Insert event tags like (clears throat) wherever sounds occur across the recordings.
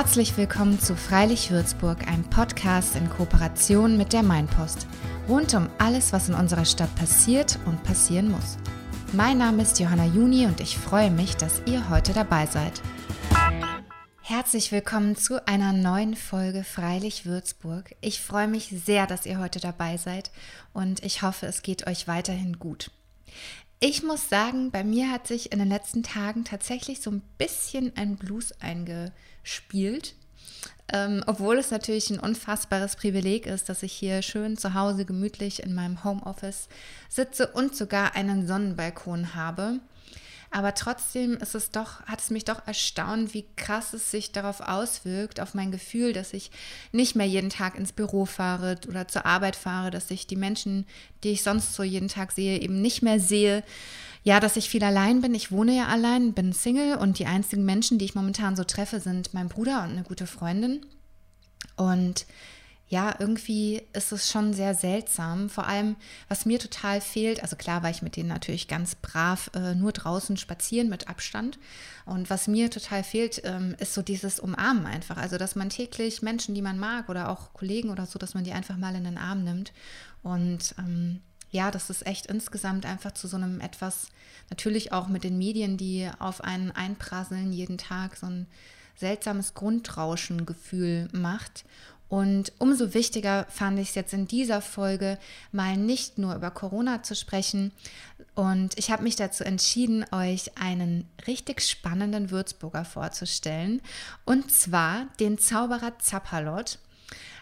Herzlich willkommen zu Freilich Würzburg, einem Podcast in Kooperation mit der Mainpost. Rund um alles, was in unserer Stadt passiert und passieren muss. Mein Name ist Johanna Juni und ich freue mich, dass ihr heute dabei seid. Herzlich willkommen zu einer neuen Folge Freilich Würzburg. Ich freue mich sehr, dass ihr heute dabei seid und ich hoffe, es geht euch weiterhin gut. Ich muss sagen, bei mir hat sich in den letzten Tagen tatsächlich so ein bisschen ein Blues eingespielt. Ähm, obwohl es natürlich ein unfassbares Privileg ist, dass ich hier schön zu Hause gemütlich in meinem Homeoffice sitze und sogar einen Sonnenbalkon habe. Aber trotzdem ist es doch, hat es mich doch erstaunt, wie krass es sich darauf auswirkt, auf mein Gefühl, dass ich nicht mehr jeden Tag ins Büro fahre oder zur Arbeit fahre, dass ich die Menschen, die ich sonst so jeden Tag sehe, eben nicht mehr sehe. Ja, dass ich viel allein bin. Ich wohne ja allein, bin Single und die einzigen Menschen, die ich momentan so treffe, sind mein Bruder und eine gute Freundin. Und ja, irgendwie ist es schon sehr seltsam. Vor allem, was mir total fehlt, also klar war ich mit denen natürlich ganz brav äh, nur draußen spazieren mit Abstand. Und was mir total fehlt, ähm, ist so dieses Umarmen einfach. Also, dass man täglich Menschen, die man mag oder auch Kollegen oder so, dass man die einfach mal in den Arm nimmt. Und ähm, ja, das ist echt insgesamt einfach zu so einem etwas, natürlich auch mit den Medien, die auf einen einprasseln jeden Tag, so ein seltsames Grundrauschengefühl macht. Und umso wichtiger fand ich es jetzt in dieser Folge mal nicht nur über Corona zu sprechen. Und ich habe mich dazu entschieden, euch einen richtig spannenden Würzburger vorzustellen. Und zwar den Zauberer Zappalot.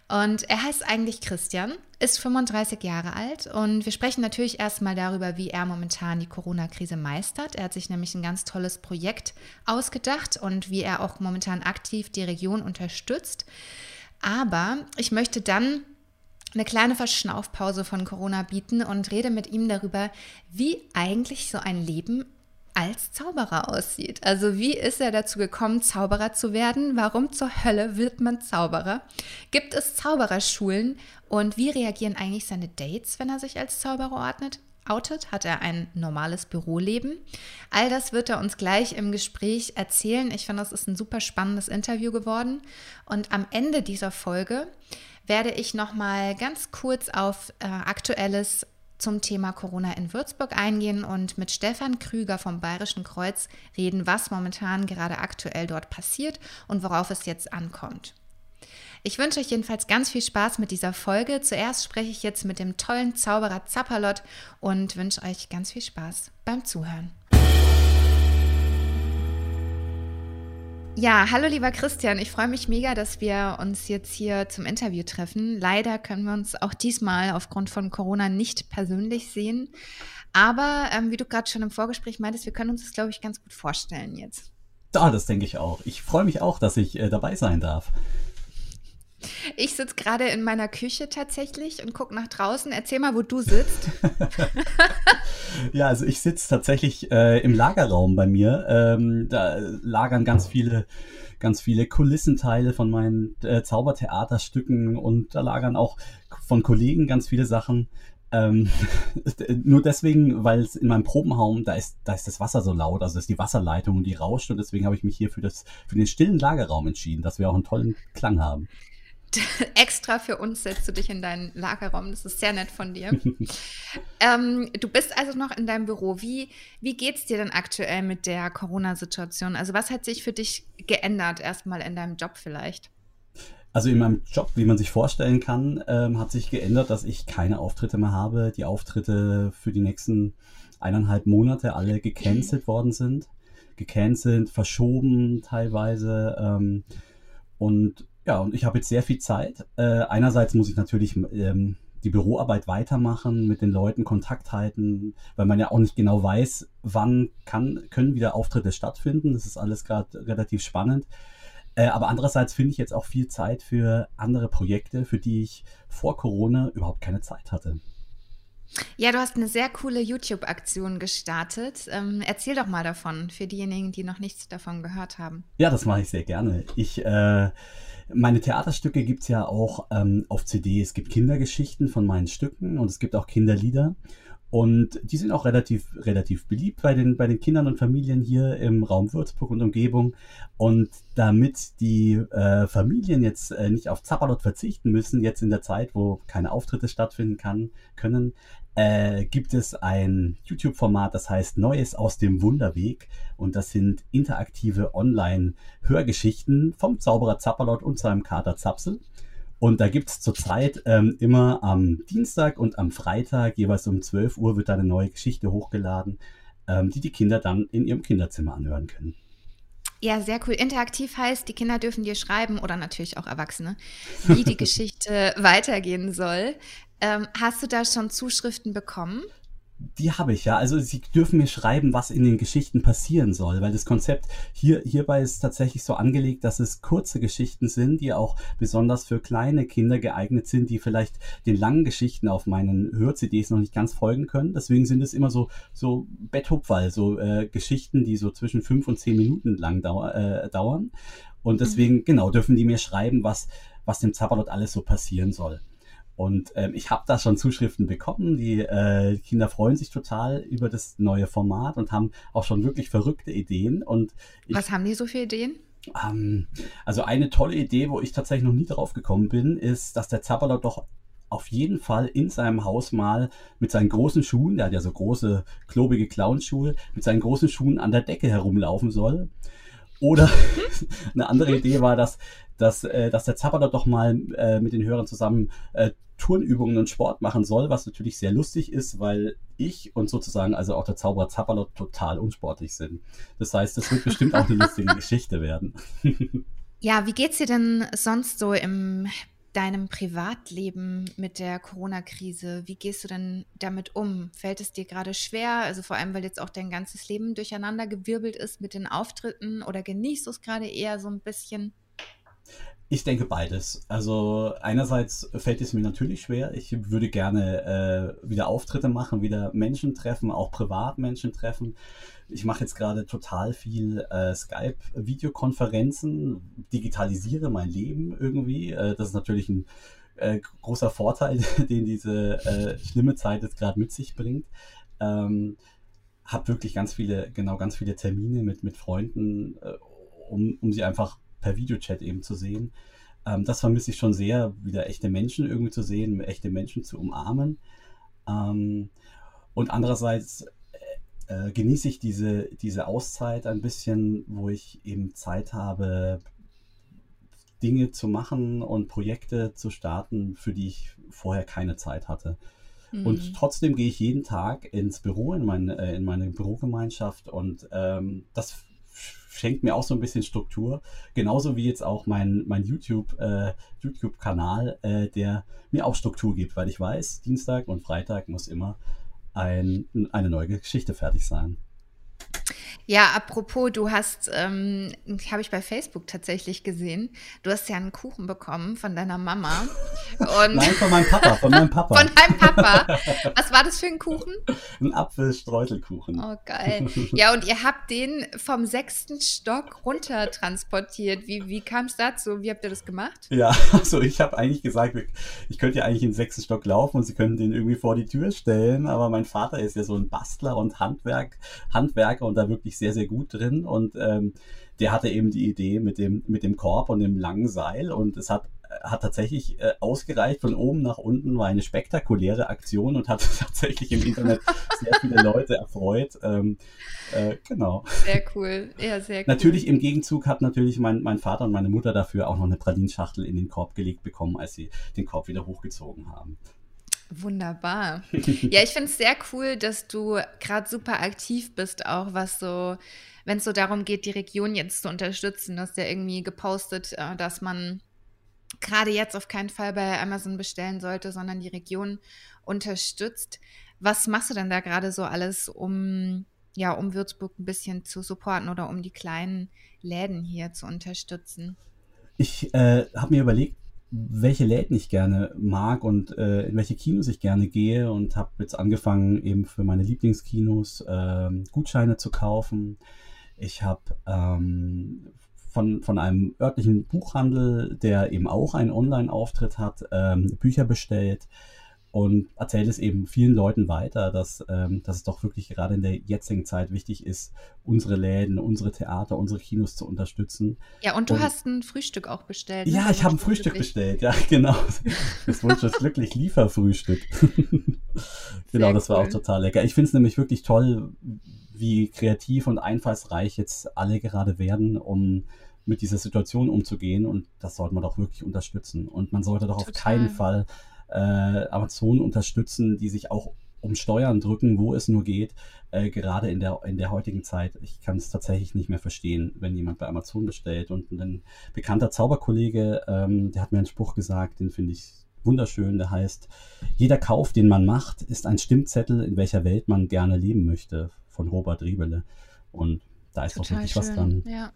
Und er heißt eigentlich Christian, ist 35 Jahre alt und wir sprechen natürlich erstmal darüber, wie er momentan die Corona-Krise meistert. Er hat sich nämlich ein ganz tolles Projekt ausgedacht und wie er auch momentan aktiv die Region unterstützt. Aber ich möchte dann eine kleine Verschnaufpause von Corona bieten und rede mit ihm darüber, wie eigentlich so ein Leben als Zauberer aussieht. Also wie ist er dazu gekommen, Zauberer zu werden? Warum zur Hölle wird man Zauberer? Gibt es Zaubererschulen? Und wie reagieren eigentlich seine Dates, wenn er sich als Zauberer ordnet? outet? Hat er ein normales Büroleben? All das wird er uns gleich im Gespräch erzählen. Ich finde, das ist ein super spannendes Interview geworden. Und am Ende dieser Folge werde ich noch mal ganz kurz auf äh, Aktuelles zum Thema Corona in Würzburg eingehen und mit Stefan Krüger vom Bayerischen Kreuz reden, was momentan gerade aktuell dort passiert und worauf es jetzt ankommt. Ich wünsche euch jedenfalls ganz viel Spaß mit dieser Folge. Zuerst spreche ich jetzt mit dem tollen Zauberer Zappalot und wünsche euch ganz viel Spaß beim Zuhören. Ja, hallo lieber Christian, ich freue mich mega, dass wir uns jetzt hier zum Interview treffen. Leider können wir uns auch diesmal aufgrund von Corona nicht persönlich sehen. Aber ähm, wie du gerade schon im Vorgespräch meintest, wir können uns das, glaube ich, ganz gut vorstellen jetzt. Ja, das denke ich auch. Ich freue mich auch, dass ich äh, dabei sein darf. Ich sitze gerade in meiner Küche tatsächlich und gucke nach draußen. Erzähl mal, wo du sitzt. (laughs) ja, also ich sitze tatsächlich äh, im Lagerraum bei mir. Ähm, da lagern ganz viele, ganz viele Kulissenteile von meinen äh, Zaubertheaterstücken und da lagern auch von Kollegen ganz viele Sachen. Ähm, (laughs) nur deswegen, weil es in meinem Probenraum, da ist, da ist das Wasser so laut, also ist die Wasserleitung und die rauscht und deswegen habe ich mich hier für, das, für den stillen Lagerraum entschieden, dass wir auch einen tollen Klang haben. (laughs) extra für uns setzt du dich in deinen Lagerraum. Das ist sehr nett von dir. (laughs) ähm, du bist also noch in deinem Büro. Wie, wie geht es dir denn aktuell mit der Corona-Situation? Also was hat sich für dich geändert, erstmal in deinem Job vielleicht? Also in meinem Job, wie man sich vorstellen kann, ähm, hat sich geändert, dass ich keine Auftritte mehr habe. Die Auftritte für die nächsten eineinhalb Monate alle gecancelt worden sind. Gecancelt, verschoben teilweise. Ähm, und ja, und ich habe jetzt sehr viel Zeit. Äh, einerseits muss ich natürlich ähm, die Büroarbeit weitermachen, mit den Leuten Kontakt halten, weil man ja auch nicht genau weiß, wann kann, können wieder Auftritte stattfinden. Das ist alles gerade relativ spannend. Äh, aber andererseits finde ich jetzt auch viel Zeit für andere Projekte, für die ich vor Corona überhaupt keine Zeit hatte. Ja, du hast eine sehr coole YouTube-Aktion gestartet. Ähm, erzähl doch mal davon, für diejenigen, die noch nichts davon gehört haben. Ja, das mache ich sehr gerne. Ich äh, meine Theaterstücke gibt es ja auch ähm, auf CD. Es gibt Kindergeschichten von meinen Stücken und es gibt auch Kinderlieder. Und die sind auch relativ, relativ beliebt bei den, bei den Kindern und Familien hier im Raum Würzburg und Umgebung. Und damit die äh, Familien jetzt äh, nicht auf Zappalot verzichten müssen, jetzt in der Zeit, wo keine Auftritte stattfinden kann, können, äh, gibt es ein YouTube-Format, das heißt Neues aus dem Wunderweg. Und das sind interaktive Online-Hörgeschichten vom Zauberer Zappalot und seinem Kater Zapsel. Und da gibt es zurzeit ähm, immer am Dienstag und am Freitag, jeweils um 12 Uhr, wird da eine neue Geschichte hochgeladen, ähm, die die Kinder dann in ihrem Kinderzimmer anhören können. Ja, sehr cool. Interaktiv heißt, die Kinder dürfen dir schreiben oder natürlich auch Erwachsene, wie die (laughs) Geschichte weitergehen soll. Ähm, hast du da schon Zuschriften bekommen? Die habe ich ja. Also sie dürfen mir schreiben, was in den Geschichten passieren soll, weil das Konzept hier hierbei ist tatsächlich so angelegt, dass es kurze Geschichten sind, die auch besonders für kleine Kinder geeignet sind, die vielleicht den langen Geschichten auf meinen Hör-CDs noch nicht ganz folgen können. Deswegen sind es immer so so Betthupferl, so äh, Geschichten, die so zwischen fünf und zehn Minuten lang dau äh, dauern. Und deswegen mhm. genau dürfen die mir schreiben, was was dem Zappalot alles so passieren soll. Und ähm, ich habe da schon Zuschriften bekommen. Die äh, Kinder freuen sich total über das neue Format und haben auch schon wirklich verrückte Ideen. Und ich, Was haben die so für Ideen? Ähm, also eine tolle Idee, wo ich tatsächlich noch nie drauf gekommen bin, ist, dass der Zapperler doch auf jeden Fall in seinem Haus mal mit seinen großen Schuhen, der hat ja so große, klobige Clownschuhe, mit seinen großen Schuhen an der Decke herumlaufen soll. Oder (laughs) eine andere Idee war, dass, dass, äh, dass der Zapperler doch mal äh, mit den Hörern zusammen äh, Turnübungen und Sport machen soll, was natürlich sehr lustig ist, weil ich und sozusagen also auch der Zauberer Zapperlot total unsportlich sind. Das heißt, das wird bestimmt auch eine (laughs) lustige Geschichte werden. (laughs) ja, wie geht's dir denn sonst so im deinem Privatleben mit der Corona-Krise? Wie gehst du denn damit um? Fällt es dir gerade schwer? Also vor allem, weil jetzt auch dein ganzes Leben durcheinander gewirbelt ist mit den Auftritten oder genießt du es gerade eher so ein bisschen? Ich denke beides. Also einerseits fällt es mir natürlich schwer. Ich würde gerne äh, wieder Auftritte machen, wieder Menschen treffen, auch privat Menschen treffen. Ich mache jetzt gerade total viel äh, Skype-Videokonferenzen, digitalisiere mein Leben irgendwie. Äh, das ist natürlich ein äh, großer Vorteil, (laughs) den diese äh, schlimme Zeit jetzt gerade mit sich bringt. Ähm, habe wirklich ganz viele, genau ganz viele Termine mit, mit Freunden, äh, um, um sie einfach per Videochat eben zu sehen. Ähm, das vermisse ich schon sehr, wieder echte Menschen irgendwie zu sehen, echte Menschen zu umarmen. Ähm, und andererseits äh, äh, genieße ich diese, diese Auszeit ein bisschen, wo ich eben Zeit habe, Dinge zu machen und Projekte zu starten, für die ich vorher keine Zeit hatte. Mhm. Und trotzdem gehe ich jeden Tag ins Büro, in meine, äh, in meine Bürogemeinschaft und ähm, das schenkt mir auch so ein bisschen Struktur. Genauso wie jetzt auch mein, mein YouTube, äh, YouTube-Kanal, äh, der mir auch Struktur gibt, weil ich weiß, Dienstag und Freitag muss immer ein, eine neue Geschichte fertig sein. Ja, apropos, du hast, ähm, habe ich bei Facebook tatsächlich gesehen, du hast ja einen Kuchen bekommen von deiner Mama. Und Nein, von meinem Papa, von meinem Papa. Von deinem Papa. Was war das für ein Kuchen? Ein Apfelstreuselkuchen. Oh, geil. Ja, und ihr habt den vom sechsten Stock runter transportiert. Wie, wie kam es dazu? Wie habt ihr das gemacht? Ja, (laughs) also ich habe eigentlich gesagt, ich könnte ja eigentlich in den sechsten Stock laufen und sie könnten den irgendwie vor die Tür stellen, aber mein Vater ist ja so ein Bastler und Handwerk, Handwerker und da wirklich sehr, sehr gut drin. Und ähm, der hatte eben die Idee mit dem, mit dem Korb und dem langen Seil. Und es hat hat tatsächlich äh, ausgereicht von oben nach unten, war eine spektakuläre Aktion und hat (laughs) tatsächlich im Internet sehr viele Leute erfreut. Ähm, äh, genau. Sehr cool, ja, sehr cool. Natürlich im Gegenzug hat natürlich mein, mein Vater und meine Mutter dafür auch noch eine Pralinschachtel in den Korb gelegt bekommen, als sie den Korb wieder hochgezogen haben. Wunderbar. (laughs) Ja, ich finde es sehr cool, dass du gerade super aktiv bist, auch was so, wenn es so darum geht, die Region jetzt zu unterstützen. Du hast ja irgendwie gepostet, äh, dass man gerade jetzt auf keinen Fall bei Amazon bestellen sollte, sondern die Region unterstützt. Was machst du denn da gerade so alles, um ja, um Würzburg ein bisschen zu supporten oder um die kleinen Läden hier zu unterstützen? Ich äh, habe mir überlegt, welche Läden ich gerne mag und äh, in welche Kinos ich gerne gehe und habe jetzt angefangen, eben für meine Lieblingskinos äh, Gutscheine zu kaufen. Ich habe ähm, von, von einem örtlichen Buchhandel, der eben auch einen Online-Auftritt hat, ähm, Bücher bestellt und erzählt es eben vielen Leuten weiter, dass, ähm, dass es doch wirklich gerade in der jetzigen Zeit wichtig ist, unsere Läden, unsere Theater, unsere Kinos zu unterstützen. Ja, und du und, hast ein Frühstück auch bestellt. Ne? Ja, ich habe ein Frühstück glücklich. bestellt, ja, (laughs) genau. Das Wunsch ist glücklich Lieferfrühstück. (laughs) genau, das war cool. auch total lecker. Ich finde es nämlich wirklich toll, wie kreativ und einfallsreich jetzt alle gerade werden, um mit dieser Situation umzugehen. Und das sollte man doch wirklich unterstützen. Und man sollte doch Total. auf keinen Fall äh, Amazon unterstützen, die sich auch um Steuern drücken, wo es nur geht, äh, gerade in der, in der heutigen Zeit. Ich kann es tatsächlich nicht mehr verstehen, wenn jemand bei Amazon bestellt. Und ein bekannter Zauberkollege, ähm, der hat mir einen Spruch gesagt, den finde ich wunderschön, der heißt, jeder Kauf, den man macht, ist ein Stimmzettel, in welcher Welt man gerne leben möchte, von Robert Riebele. Und da ist Total doch wirklich schön. was dran. Ja,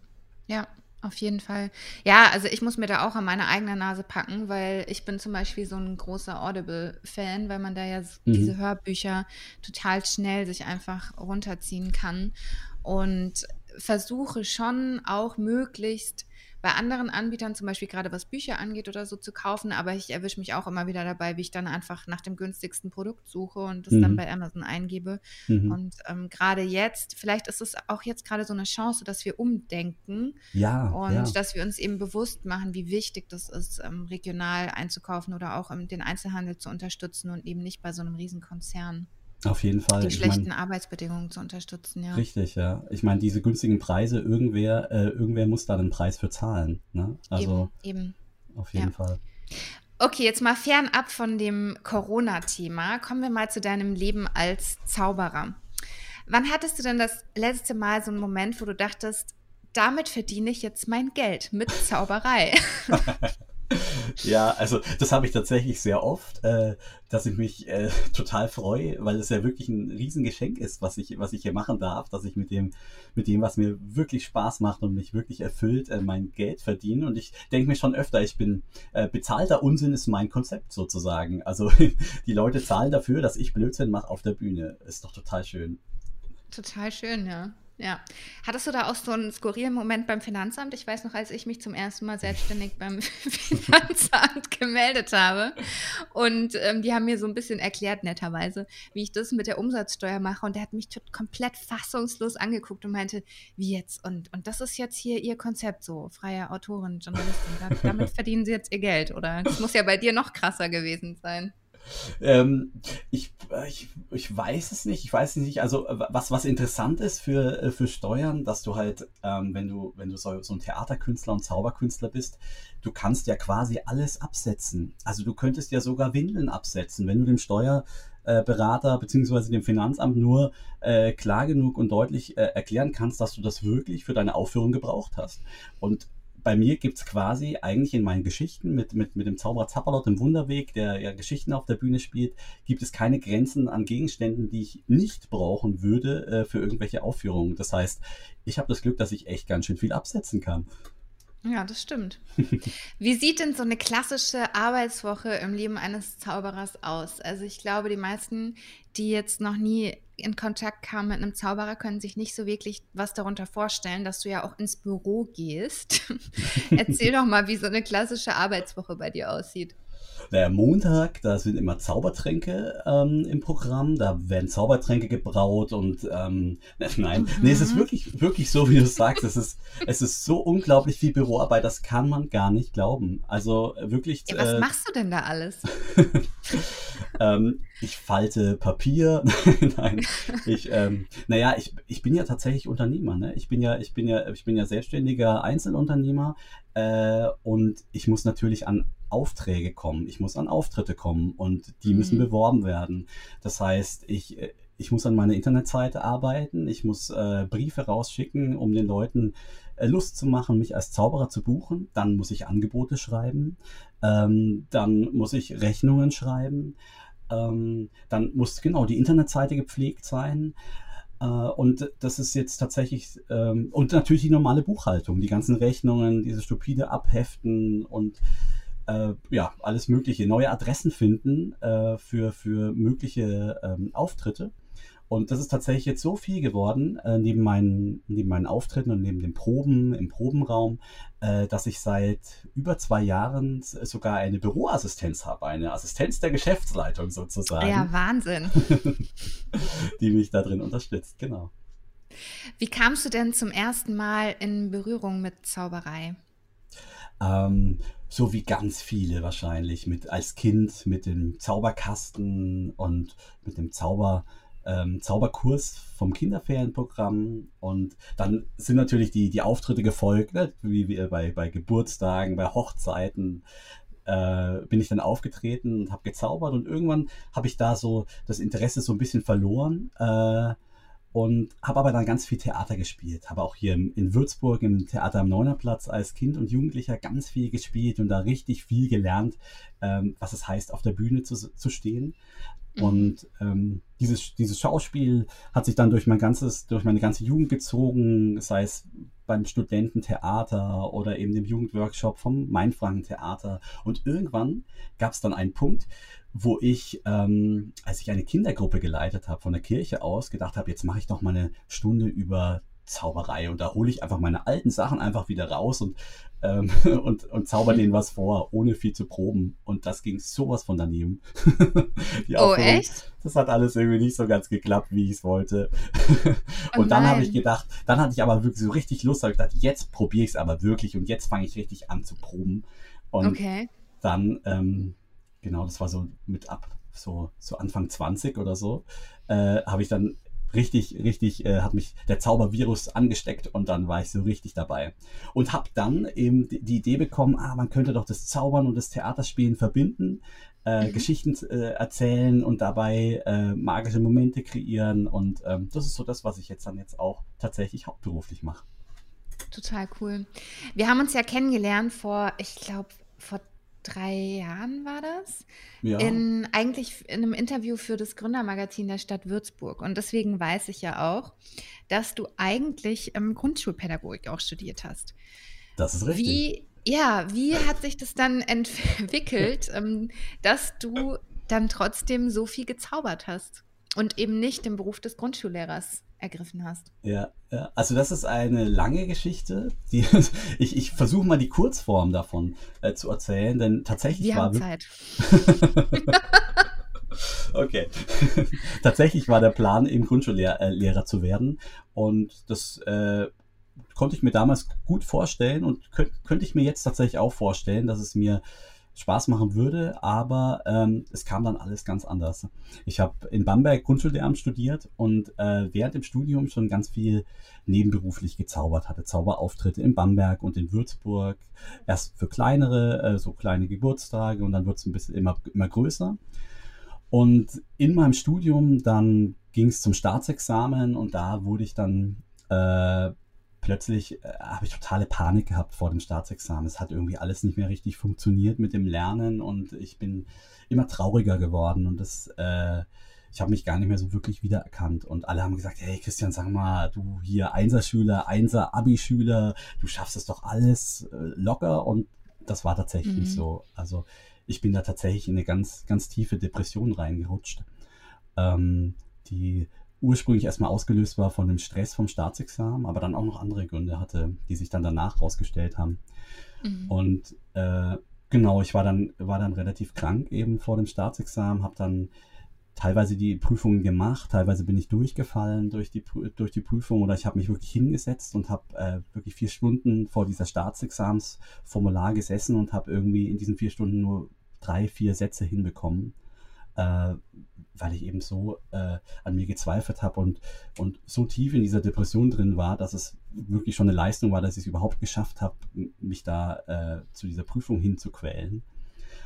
ja. Auf jeden Fall. Ja, also ich muss mir da auch an meine eigene Nase packen, weil ich bin zum Beispiel so ein großer Audible-Fan, weil man da ja mhm. diese Hörbücher total schnell sich einfach runterziehen kann. Und versuche schon auch möglichst bei anderen Anbietern, zum Beispiel gerade was Bücher angeht oder so, zu kaufen. Aber ich erwische mich auch immer wieder dabei, wie ich dann einfach nach dem günstigsten Produkt suche und das mhm. dann bei Amazon eingebe. Mhm. Und ähm, gerade jetzt, vielleicht ist es auch jetzt gerade so eine Chance, dass wir umdenken ja, und ja. dass wir uns eben bewusst machen, wie wichtig das ist, ähm, regional einzukaufen oder auch ähm, den Einzelhandel zu unterstützen und eben nicht bei so einem Riesenkonzern. Auf jeden Fall. Die schlechten mein, Arbeitsbedingungen zu unterstützen, ja. Richtig, ja. Ich meine, diese günstigen Preise, irgendwer, äh, irgendwer muss da einen Preis für zahlen. Ne? Also eben, eben. auf jeden ja. Fall. Okay, jetzt mal fernab von dem Corona-Thema, kommen wir mal zu deinem Leben als Zauberer. Wann hattest du denn das letzte Mal so einen Moment, wo du dachtest, damit verdiene ich jetzt mein Geld mit Zauberei? (laughs) (laughs) ja, also das habe ich tatsächlich sehr oft, äh, dass ich mich äh, total freue, weil es ja wirklich ein Riesengeschenk ist, was ich, was ich hier machen darf, dass ich mit dem, mit dem, was mir wirklich Spaß macht und mich wirklich erfüllt, äh, mein Geld verdiene. Und ich denke mir schon öfter, ich bin äh, bezahlter Unsinn ist mein Konzept sozusagen. Also (laughs) die Leute zahlen dafür, dass ich Blödsinn mache auf der Bühne. Ist doch total schön. Total schön, ja. Ja. Hattest du da auch so einen skurrilen Moment beim Finanzamt? Ich weiß noch, als ich mich zum ersten Mal selbstständig beim (laughs) Finanzamt gemeldet habe. Und ähm, die haben mir so ein bisschen erklärt, netterweise, wie ich das mit der Umsatzsteuer mache. Und der hat mich komplett fassungslos angeguckt und meinte, wie jetzt? Und, und das ist jetzt hier ihr Konzept, so freie Autorin, Journalistin. Damit verdienen sie jetzt ihr Geld, oder? Das muss ja bei dir noch krasser gewesen sein. Ähm, ich, ich, ich weiß es nicht. Ich weiß es nicht. Also was, was interessant ist für, äh, für Steuern, dass du halt, ähm, wenn du, wenn du so, so ein Theaterkünstler und Zauberkünstler bist, du kannst ja quasi alles absetzen. Also du könntest ja sogar Windeln absetzen, wenn du dem Steuerberater bzw. dem Finanzamt nur äh, klar genug und deutlich äh, erklären kannst, dass du das wirklich für deine Aufführung gebraucht hast. Und bei mir gibt es quasi eigentlich in meinen Geschichten mit, mit, mit dem Zauberer Zapperlot im Wunderweg, der ja Geschichten auf der Bühne spielt, gibt es keine Grenzen an Gegenständen, die ich nicht brauchen würde äh, für irgendwelche Aufführungen. Das heißt, ich habe das Glück, dass ich echt ganz schön viel absetzen kann. Ja, das stimmt. (laughs) Wie sieht denn so eine klassische Arbeitswoche im Leben eines Zauberers aus? Also ich glaube, die meisten, die jetzt noch nie in Kontakt kamen mit einem Zauberer, können sich nicht so wirklich was darunter vorstellen, dass du ja auch ins Büro gehst. (laughs) Erzähl doch mal, wie so eine klassische Arbeitswoche bei dir aussieht. Naja, Montag, da sind immer Zaubertränke ähm, im Programm. Da werden Zaubertränke gebraut und ähm, (laughs) nein, mhm. nee, es ist wirklich, wirklich so, wie du sagst. Es ist, es ist so unglaublich viel Büroarbeit, das kann man gar nicht glauben. Also wirklich. Ja, was äh, machst du denn da alles? (laughs) ähm, ich falte Papier. (laughs) nein, ich, ähm, naja, ich, ich bin ja tatsächlich Unternehmer. Ne? Ich bin ja, ich bin ja, ich bin ja selbstständiger Einzelunternehmer äh, und ich muss natürlich an Aufträge kommen, ich muss an Auftritte kommen und die mhm. müssen beworben werden. Das heißt, ich, äh, ich muss an meiner Internetseite arbeiten, ich muss äh, Briefe rausschicken, um den Leuten äh, Lust zu machen, mich als Zauberer zu buchen. Dann muss ich Angebote schreiben, ähm, dann muss ich Rechnungen schreiben, ähm, dann muss genau die Internetseite gepflegt sein. Äh, und das ist jetzt tatsächlich, ähm, und natürlich die normale Buchhaltung, die ganzen Rechnungen, diese stupide Abheften und äh, ja, alles Mögliche, neue Adressen finden äh, für, für mögliche ähm, Auftritte. Und das ist tatsächlich jetzt so viel geworden, äh, neben, meinen, neben meinen Auftritten und neben den Proben im Probenraum, äh, dass ich seit über zwei Jahren sogar eine Büroassistenz habe, eine Assistenz der Geschäftsleitung sozusagen. Ja, Wahnsinn. (laughs) die mich da drin unterstützt, genau. Wie kamst du denn zum ersten Mal in Berührung mit Zauberei? Ähm, so wie ganz viele wahrscheinlich, mit als Kind mit dem Zauberkasten und mit dem Zauber, ähm, Zauberkurs vom Kinderferienprogramm. Und dann sind natürlich die, die Auftritte gefolgt, ne? wie wir bei, bei Geburtstagen, bei Hochzeiten. Äh, bin ich dann aufgetreten und habe gezaubert und irgendwann habe ich da so das Interesse so ein bisschen verloren. Äh, und habe aber dann ganz viel Theater gespielt. Habe auch hier in Würzburg im Theater am Neunerplatz als Kind und Jugendlicher ganz viel gespielt und da richtig viel gelernt, ähm, was es heißt, auf der Bühne zu, zu stehen. Mhm. Und ähm, dieses, dieses Schauspiel hat sich dann durch mein ganzes, durch meine ganze Jugend gezogen, sei es beim Studententheater oder eben dem Jugendworkshop vom Mainfranken-Theater. Und irgendwann gab es dann einen Punkt, wo ich, ähm, als ich eine Kindergruppe geleitet habe von der Kirche aus, gedacht habe, jetzt mache ich doch mal eine Stunde über Zauberei und da hole ich einfach meine alten Sachen einfach wieder raus und, ähm, (laughs) und, und zauber denen was vor, ohne viel zu proben. Und das ging sowas von daneben. (laughs) oh, echt? Das hat alles irgendwie nicht so ganz geklappt, wie ich es wollte. und oh dann habe ich gedacht, dann hatte ich aber wirklich so richtig Lust, habe gedacht, jetzt probiere ich es aber wirklich und jetzt fange ich richtig an zu proben. Und okay. dann, ähm, genau, das war so mit ab so, so Anfang 20 oder so, äh, habe ich dann richtig, richtig, äh, hat mich der Zaubervirus angesteckt und dann war ich so richtig dabei. Und habe dann eben die Idee bekommen, ah, man könnte doch das Zaubern und das Theaterspielen verbinden, äh, mhm. Geschichten äh, erzählen und dabei äh, magische Momente kreieren. Und ähm, das ist so das, was ich jetzt dann jetzt auch tatsächlich hauptberuflich mache. Total cool. Wir haben uns ja kennengelernt vor, ich glaube, vor drei Jahren war das. Ja. In, eigentlich in einem Interview für das Gründermagazin der Stadt Würzburg. Und deswegen weiß ich ja auch, dass du eigentlich ähm, Grundschulpädagogik auch studiert hast. Das ist richtig. Wie, ja, wie hat sich das dann entwickelt, ähm, dass du dann trotzdem so viel gezaubert hast und eben nicht den Beruf des Grundschullehrers ergriffen hast. Ja, also das ist eine lange Geschichte. Die, (laughs) ich ich versuche mal die Kurzform davon äh, zu erzählen, denn tatsächlich Wir war. Haben Zeit. (laughs) okay. (laughs) tatsächlich war der Plan, eben Grundschullehrer äh, zu werden. Und das äh, konnte ich mir damals gut vorstellen und könnt, könnte ich mir jetzt tatsächlich auch vorstellen, dass es mir Spaß machen würde, aber ähm, es kam dann alles ganz anders. Ich habe in Bamberg Grundschullehramt studiert und äh, während dem Studium schon ganz viel nebenberuflich gezaubert hatte. Zauberauftritte in Bamberg und in Würzburg. Erst für kleinere, äh, so kleine Geburtstage und dann wird es ein bisschen immer, immer größer. Und in meinem Studium dann ging es zum Staatsexamen und da wurde ich dann äh, plötzlich äh, habe ich totale Panik gehabt vor dem Staatsexamen. Es hat irgendwie alles nicht mehr richtig funktioniert mit dem Lernen und ich bin immer trauriger geworden und das, äh, ich habe mich gar nicht mehr so wirklich wiedererkannt. Und alle haben gesagt, hey Christian, sag mal, du hier Einserschüler, Einser-Abi-Schüler, du schaffst es doch alles äh, locker und das war tatsächlich mhm. nicht so. Also ich bin da tatsächlich in eine ganz, ganz tiefe Depression reingerutscht. Ähm, die ursprünglich erstmal ausgelöst war von dem Stress vom Staatsexamen, aber dann auch noch andere Gründe hatte, die sich dann danach rausgestellt haben. Mhm. Und äh, genau, ich war dann, war dann relativ krank eben vor dem Staatsexamen, habe dann teilweise die Prüfungen gemacht, teilweise bin ich durchgefallen durch die, durch die Prüfung oder ich habe mich wirklich hingesetzt und habe äh, wirklich vier Stunden vor dieser Staatsexamensformular gesessen und habe irgendwie in diesen vier Stunden nur drei, vier Sätze hinbekommen äh, weil ich eben so äh, an mir gezweifelt habe und, und so tief in dieser Depression drin war, dass es wirklich schon eine Leistung war, dass ich es überhaupt geschafft habe, mich da äh, zu dieser Prüfung hinzuquälen.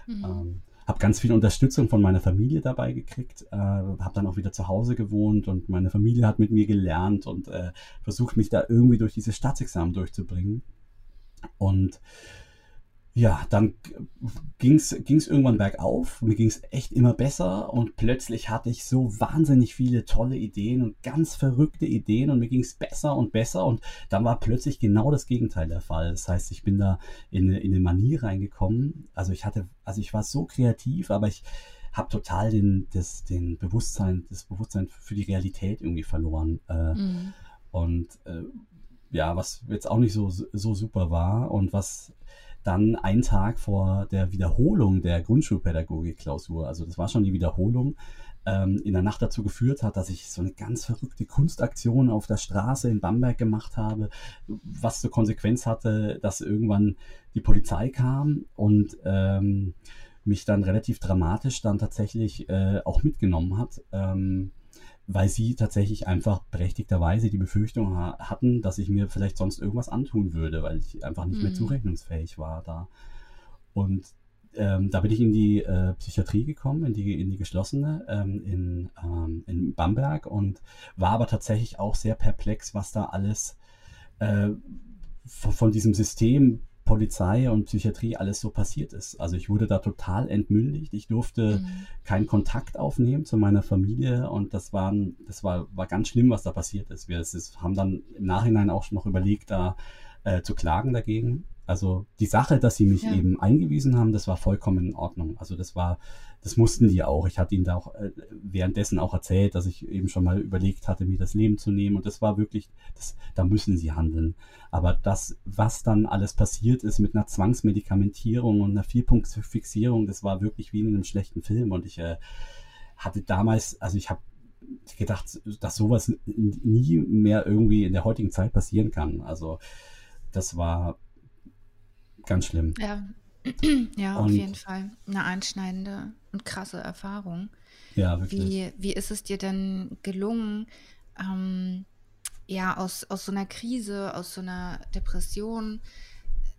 Mhm. Ähm, habe ganz viel Unterstützung von meiner Familie dabei gekriegt, äh, habe dann auch wieder zu Hause gewohnt und meine Familie hat mit mir gelernt und äh, versucht mich da irgendwie durch dieses Staatsexamen durchzubringen. Und ja, dann ging es irgendwann bergauf. Mir ging es echt immer besser und plötzlich hatte ich so wahnsinnig viele tolle Ideen und ganz verrückte Ideen und mir ging es besser und besser und dann war plötzlich genau das Gegenteil der Fall. Das heißt, ich bin da in eine, in eine Manie reingekommen. Also ich hatte, also ich war so kreativ, aber ich habe total den, das, den Bewusstsein, das Bewusstsein für die Realität irgendwie verloren. Äh, mhm. Und äh, ja, was jetzt auch nicht so, so super war und was dann einen Tag vor der Wiederholung der Grundschulpädagogik-Klausur, also das war schon die Wiederholung, ähm, in der Nacht dazu geführt hat, dass ich so eine ganz verrückte Kunstaktion auf der Straße in Bamberg gemacht habe, was zur Konsequenz hatte, dass irgendwann die Polizei kam und ähm, mich dann relativ dramatisch dann tatsächlich äh, auch mitgenommen hat. Ähm, weil sie tatsächlich einfach berechtigterweise die Befürchtung ha hatten, dass ich mir vielleicht sonst irgendwas antun würde, weil ich einfach nicht mhm. mehr zurechnungsfähig war da. Und ähm, da bin ich in die äh, Psychiatrie gekommen, in die, in die geschlossene ähm, in, ähm, in Bamberg und war aber tatsächlich auch sehr perplex, was da alles äh, von, von diesem System Polizei und Psychiatrie alles so passiert ist. Also ich wurde da total entmündigt. Ich durfte mhm. keinen Kontakt aufnehmen zu meiner Familie und das, waren, das war, war ganz schlimm, was da passiert ist. Wir ist, haben dann im Nachhinein auch noch überlegt, da äh, zu klagen dagegen. Also die Sache, dass sie mich ja. eben eingewiesen haben, das war vollkommen in Ordnung. Also das war, das mussten die auch. Ich hatte ihnen da auch äh, währenddessen auch erzählt, dass ich eben schon mal überlegt hatte, mir das Leben zu nehmen. Und das war wirklich, das, da müssen sie handeln. Aber das, was dann alles passiert ist mit einer Zwangsmedikamentierung und einer Vierpunktsfixierung, das war wirklich wie in einem schlechten Film. Und ich äh, hatte damals, also ich habe gedacht, dass sowas nie mehr irgendwie in der heutigen Zeit passieren kann. Also das war ganz schlimm. Ja, (clears throat) ja auf jeden Fall. Eine einschneidende und krasse Erfahrung. Ja, wirklich. Wie, wie ist es dir denn gelungen, ähm, ja, aus, aus so einer Krise, aus so einer Depression,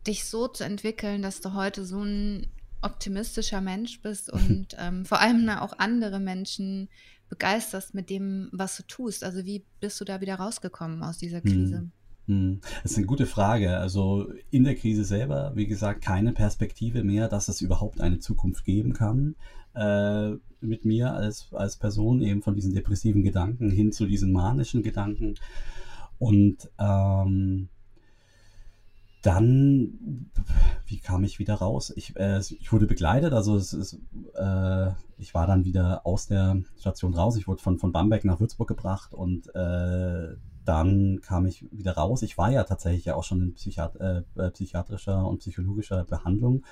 dich so zu entwickeln, dass du heute so ein optimistischer Mensch bist und (laughs) ähm, vor allem auch andere Menschen begeisterst mit dem, was du tust. Also wie bist du da wieder rausgekommen aus dieser Krise? Hm. Das ist eine gute Frage. Also in der Krise selber, wie gesagt, keine Perspektive mehr, dass es überhaupt eine Zukunft geben kann. Äh, mit mir als, als Person eben von diesen depressiven Gedanken hin zu diesen manischen Gedanken. Und ähm, dann, wie kam ich wieder raus? Ich, äh, ich wurde begleitet, also es ist, äh, ich war dann wieder aus der Station raus. Ich wurde von, von Bamberg nach Würzburg gebracht und äh, dann kam ich wieder raus. Ich war ja tatsächlich ja auch schon in Psychiat äh, äh, psychiatrischer und psychologischer Behandlung.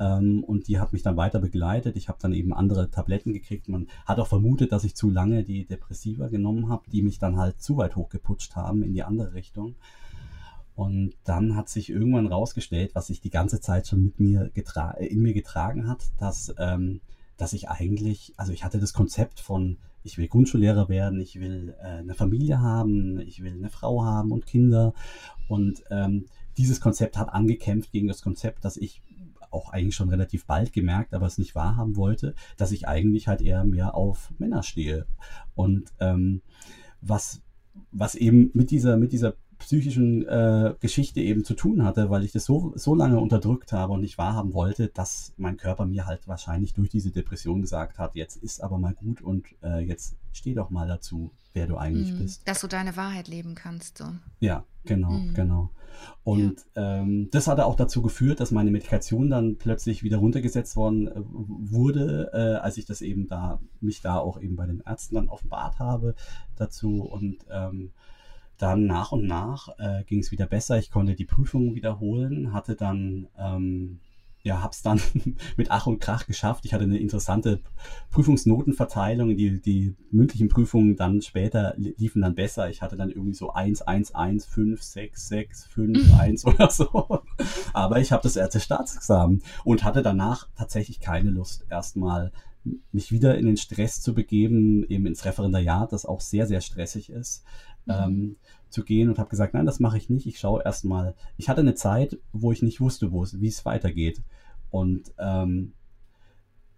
Ähm, und die hat mich dann weiter begleitet. Ich habe dann eben andere Tabletten gekriegt. Man hat auch vermutet, dass ich zu lange die Depressiva genommen habe, die mich dann halt zu weit hochgeputscht haben in die andere Richtung. Und dann hat sich irgendwann rausgestellt, was sich die ganze Zeit schon mit mir in mir getragen hat, dass, ähm, dass ich eigentlich, also ich hatte das Konzept von ich will Grundschullehrer werden, ich will äh, eine Familie haben, ich will eine Frau haben und Kinder. Und ähm, dieses Konzept hat angekämpft gegen das Konzept, dass ich auch eigentlich schon relativ bald gemerkt, aber es nicht wahrhaben wollte, dass ich eigentlich halt eher mehr auf Männer stehe. Und ähm, was, was eben mit dieser, mit dieser psychischen äh, Geschichte eben zu tun hatte, weil ich das so, so lange unterdrückt habe und nicht wahrhaben wollte, dass mein Körper mir halt wahrscheinlich durch diese Depression gesagt hat, jetzt ist aber mal gut und äh, jetzt steh doch mal dazu, wer du eigentlich mm, bist. Dass du deine Wahrheit leben kannst. So. Ja, genau, mm. genau. Und ja. ähm, das hat auch dazu geführt, dass meine Medikation dann plötzlich wieder runtergesetzt worden äh, wurde, äh, als ich das eben da, mich da auch eben bei den Ärzten dann offenbart habe dazu und ähm, dann nach und nach äh, ging es wieder besser. Ich konnte die Prüfungen wiederholen, hatte dann, ähm, ja, hab's dann (laughs) mit Ach und Krach geschafft. Ich hatte eine interessante Prüfungsnotenverteilung. Die, die mündlichen Prüfungen dann später liefen dann besser. Ich hatte dann irgendwie so 1, 1, 1, 5, 6, 6, 5, 1 oder so. (laughs) Aber ich habe das erste Staatsexamen und hatte danach tatsächlich keine Lust, erstmal mich wieder in den Stress zu begeben, eben ins Referendariat, das auch sehr, sehr stressig ist ähm, zu gehen und habe gesagt, nein, das mache ich nicht. Ich schaue erstmal. Ich hatte eine Zeit, wo ich nicht wusste, wie es weitergeht. Und ähm,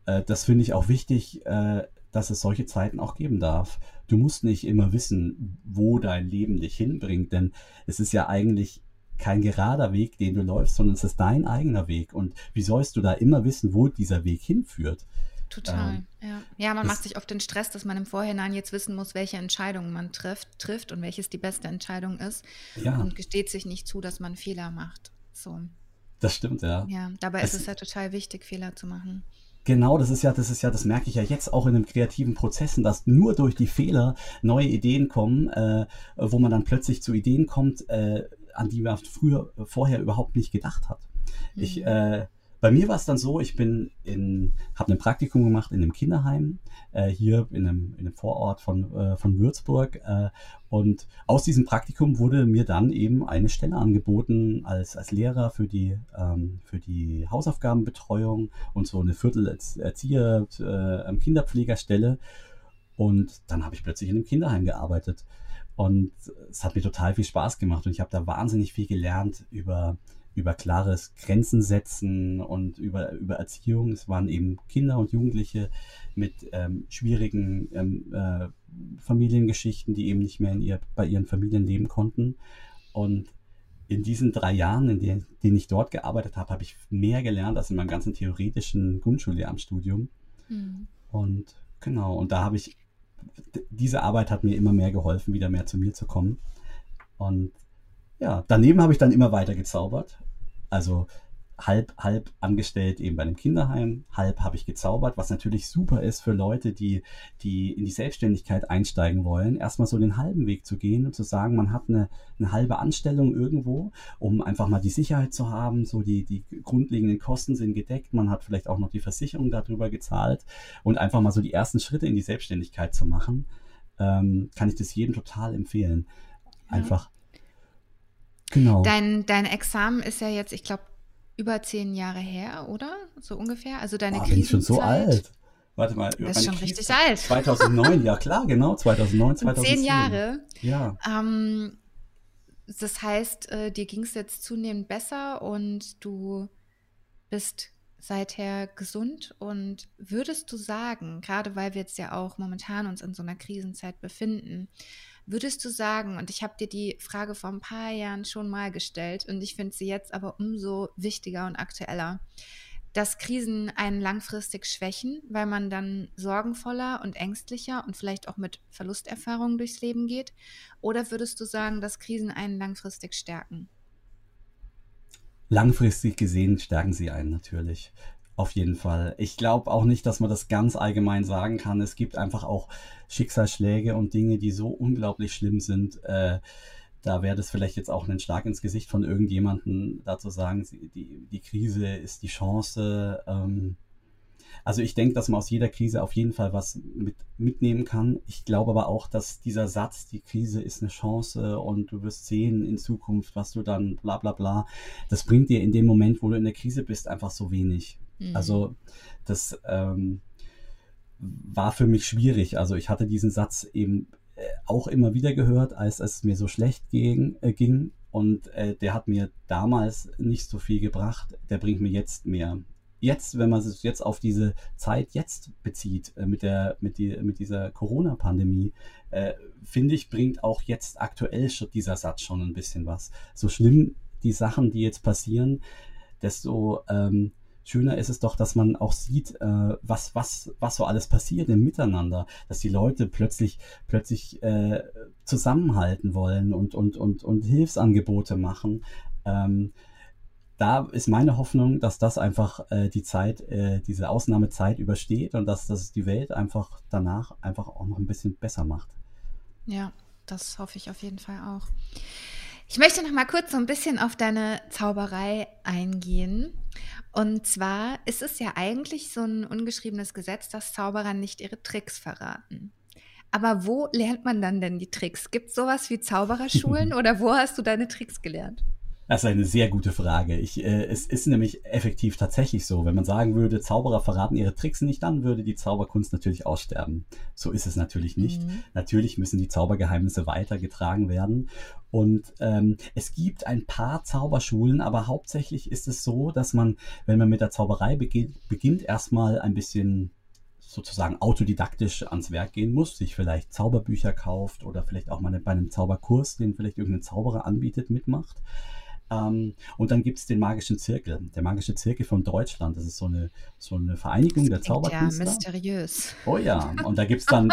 äh, das finde ich auch wichtig, äh, dass es solche Zeiten auch geben darf. Du musst nicht immer wissen, wo dein Leben dich hinbringt, denn es ist ja eigentlich kein gerader Weg, den du läufst, sondern es ist dein eigener Weg. Und wie sollst du da immer wissen, wo dieser Weg hinführt? Total, ähm, ja. Ja, man macht sich oft den Stress, dass man im Vorhinein jetzt wissen muss, welche Entscheidungen man trifft, trifft und welches die beste Entscheidung ist. Ja. Und gesteht sich nicht zu, dass man Fehler macht. So. Das stimmt, ja. Ja, dabei es, ist es ja total wichtig, Fehler zu machen. Genau, das ist ja, das ist ja, das merke ich ja jetzt auch in den kreativen Prozessen, dass nur durch die Fehler neue Ideen kommen, äh, wo man dann plötzlich zu Ideen kommt, äh, an die man früher, vorher überhaupt nicht gedacht hat. Mhm. Ich, äh, bei mir war es dann so, ich bin in, habe ein Praktikum gemacht in einem Kinderheim, äh, hier in einem, in einem Vorort von, äh, von Würzburg. Äh, und aus diesem Praktikum wurde mir dann eben eine Stelle angeboten als, als Lehrer für die, ähm, für die Hausaufgabenbetreuung und so eine Viertel als Erzieher, äh, Kinderpflegerstelle. Und dann habe ich plötzlich in einem Kinderheim gearbeitet. Und es hat mir total viel Spaß gemacht und ich habe da wahnsinnig viel gelernt über über klares Grenzen setzen und über, über Erziehung. Es waren eben Kinder und Jugendliche mit ähm, schwierigen ähm, äh, Familiengeschichten, die eben nicht mehr in ihr, bei ihren Familien leben konnten. Und in diesen drei Jahren, in denen, denen ich dort gearbeitet habe, habe ich mehr gelernt als in meinem ganzen theoretischen Grundschullehramtsstudium. Mhm. Und genau, und da habe ich, diese Arbeit hat mir immer mehr geholfen, wieder mehr zu mir zu kommen. Und ja, daneben habe ich dann immer weiter gezaubert. Also halb, halb angestellt eben bei einem Kinderheim, halb habe ich gezaubert, was natürlich super ist für Leute, die, die in die Selbstständigkeit einsteigen wollen, erstmal so den halben Weg zu gehen und zu sagen, man hat eine, eine halbe Anstellung irgendwo, um einfach mal die Sicherheit zu haben, so die, die grundlegenden Kosten sind gedeckt, man hat vielleicht auch noch die Versicherung darüber gezahlt und einfach mal so die ersten Schritte in die Selbstständigkeit zu machen, ähm, kann ich das jedem total empfehlen. Einfach Genau. Dein, dein Examen ist ja jetzt, ich glaube, über zehn Jahre her, oder? So ungefähr. Also deine Krisenzeit. Bin ich schon so alt. Warte mal. Das ist schon Krise richtig alt. (laughs) 2009, ja klar, genau. 2009, 2010. Zehn Jahre. Ja. Ähm, das heißt, äh, dir ging es jetzt zunehmend besser und du bist seither gesund und würdest du sagen, gerade weil wir jetzt ja auch momentan uns in so einer Krisenzeit befinden, Würdest du sagen, und ich habe dir die Frage vor ein paar Jahren schon mal gestellt und ich finde sie jetzt aber umso wichtiger und aktueller, dass Krisen einen langfristig schwächen, weil man dann sorgenvoller und ängstlicher und vielleicht auch mit Verlusterfahrungen durchs Leben geht? Oder würdest du sagen, dass Krisen einen langfristig stärken? Langfristig gesehen stärken sie einen natürlich. Auf jeden Fall. Ich glaube auch nicht, dass man das ganz allgemein sagen kann. Es gibt einfach auch Schicksalsschläge und Dinge, die so unglaublich schlimm sind. Äh, da wäre das vielleicht jetzt auch ein Schlag ins Gesicht von irgendjemandem, da zu sagen, die, die Krise ist die Chance. Ähm, also ich denke, dass man aus jeder Krise auf jeden Fall was mit, mitnehmen kann. Ich glaube aber auch, dass dieser Satz, die Krise ist eine Chance und du wirst sehen in Zukunft, was du dann bla bla bla, das bringt dir in dem Moment, wo du in der Krise bist, einfach so wenig. Mhm. Also das ähm, war für mich schwierig. Also ich hatte diesen Satz eben äh, auch immer wieder gehört, als es mir so schlecht ging. Äh, ging. Und äh, der hat mir damals nicht so viel gebracht. Der bringt mir jetzt mehr. Jetzt, wenn man sich jetzt auf diese Zeit jetzt bezieht, äh, mit, der, mit, die, mit dieser Corona-Pandemie, äh, finde ich, bringt auch jetzt aktuell dieser Satz schon ein bisschen was. So schlimm die Sachen, die jetzt passieren, desto ähm, schöner ist es doch, dass man auch sieht, äh, was, was, was so alles passiert im Miteinander, dass die Leute plötzlich, plötzlich äh, zusammenhalten wollen und, und, und, und Hilfsangebote machen. Ähm, da ist meine Hoffnung, dass das einfach äh, die Zeit, äh, diese Ausnahmezeit übersteht und dass das die Welt einfach danach einfach auch noch ein bisschen besser macht. Ja, das hoffe ich auf jeden Fall auch. Ich möchte noch mal kurz so ein bisschen auf deine Zauberei eingehen. Und zwar ist es ja eigentlich so ein ungeschriebenes Gesetz, dass Zauberer nicht ihre Tricks verraten. Aber wo lernt man dann denn die Tricks? Gibt es sowas wie Zaubererschulen (laughs) oder wo hast du deine Tricks gelernt? Das ist eine sehr gute Frage. Ich, äh, es ist nämlich effektiv tatsächlich so. Wenn man sagen würde, Zauberer verraten ihre Tricks nicht, dann würde die Zauberkunst natürlich aussterben. So ist es natürlich nicht. Mhm. Natürlich müssen die Zaubergeheimnisse weitergetragen werden. Und ähm, es gibt ein paar Zauberschulen, aber hauptsächlich ist es so, dass man, wenn man mit der Zauberei beginnt, beginnt erstmal ein bisschen sozusagen autodidaktisch ans Werk gehen muss, sich vielleicht Zauberbücher kauft oder vielleicht auch mal bei einem Zauberkurs, den vielleicht irgendein Zauberer anbietet, mitmacht. Ähm, und dann gibt es den Magischen Zirkel. Der Magische Zirkel von Deutschland. Das ist so eine, so eine Vereinigung der Zauberkünstler. Ja, mysteriös. Oh ja, (laughs) und da gibt es dann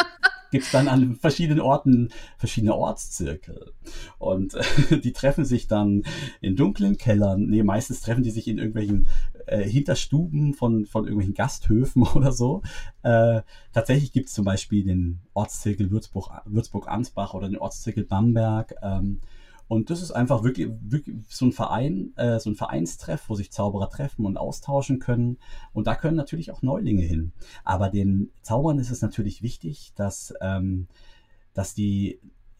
gibt es dann an verschiedenen Orten verschiedene Ortszirkel. Und äh, (laughs) die treffen sich dann in dunklen Kellern. Nee, meistens treffen die sich in irgendwelchen äh, Hinterstuben von, von irgendwelchen Gasthöfen (laughs) oder so. Äh, tatsächlich gibt es zum Beispiel den Ortszirkel Würzburg-Ansbach Würzburg oder den Ortszirkel Bamberg. Ähm, und das ist einfach wirklich, wirklich so ein Verein, äh, so ein Vereinstreff, wo sich Zauberer treffen und austauschen können. Und da können natürlich auch Neulinge hin. Aber den Zaubern ist es natürlich wichtig, dass, ähm, dass die,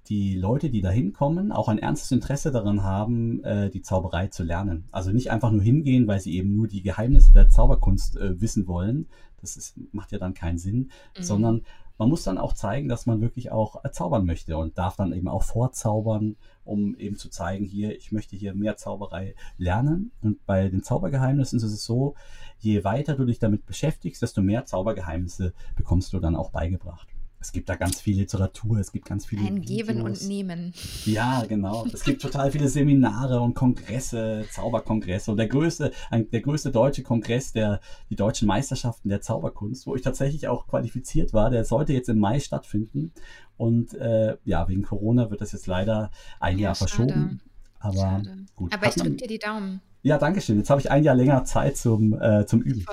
die Leute, die da hinkommen, auch ein ernstes Interesse daran haben, äh, die Zauberei zu lernen. Also nicht einfach nur hingehen, weil sie eben nur die Geheimnisse der Zauberkunst äh, wissen wollen. Das ist, macht ja dann keinen Sinn, mhm. sondern man muss dann auch zeigen, dass man wirklich auch äh, zaubern möchte und darf dann eben auch vorzaubern, um eben zu zeigen, hier, ich möchte hier mehr Zauberei lernen. Und bei den Zaubergeheimnissen ist es so, je weiter du dich damit beschäftigst, desto mehr Zaubergeheimnisse bekommst du dann auch beigebracht. Es gibt da ganz viel Literatur, es gibt ganz viele. Ein Videos. Geben und Nehmen. Ja, genau. Es gibt total viele Seminare und Kongresse, Zauberkongresse. Und der größte, ein, der größte deutsche Kongress der die deutschen Meisterschaften der Zauberkunst, wo ich tatsächlich auch qualifiziert war, der sollte jetzt im Mai stattfinden. Und äh, ja, wegen Corona wird das jetzt leider ein ja, Jahr verschoben. Aber schade. gut. Aber ich drücke dir die Daumen. Ja, danke schön. Jetzt habe ich ein Jahr länger Zeit zum, äh, zum Üben.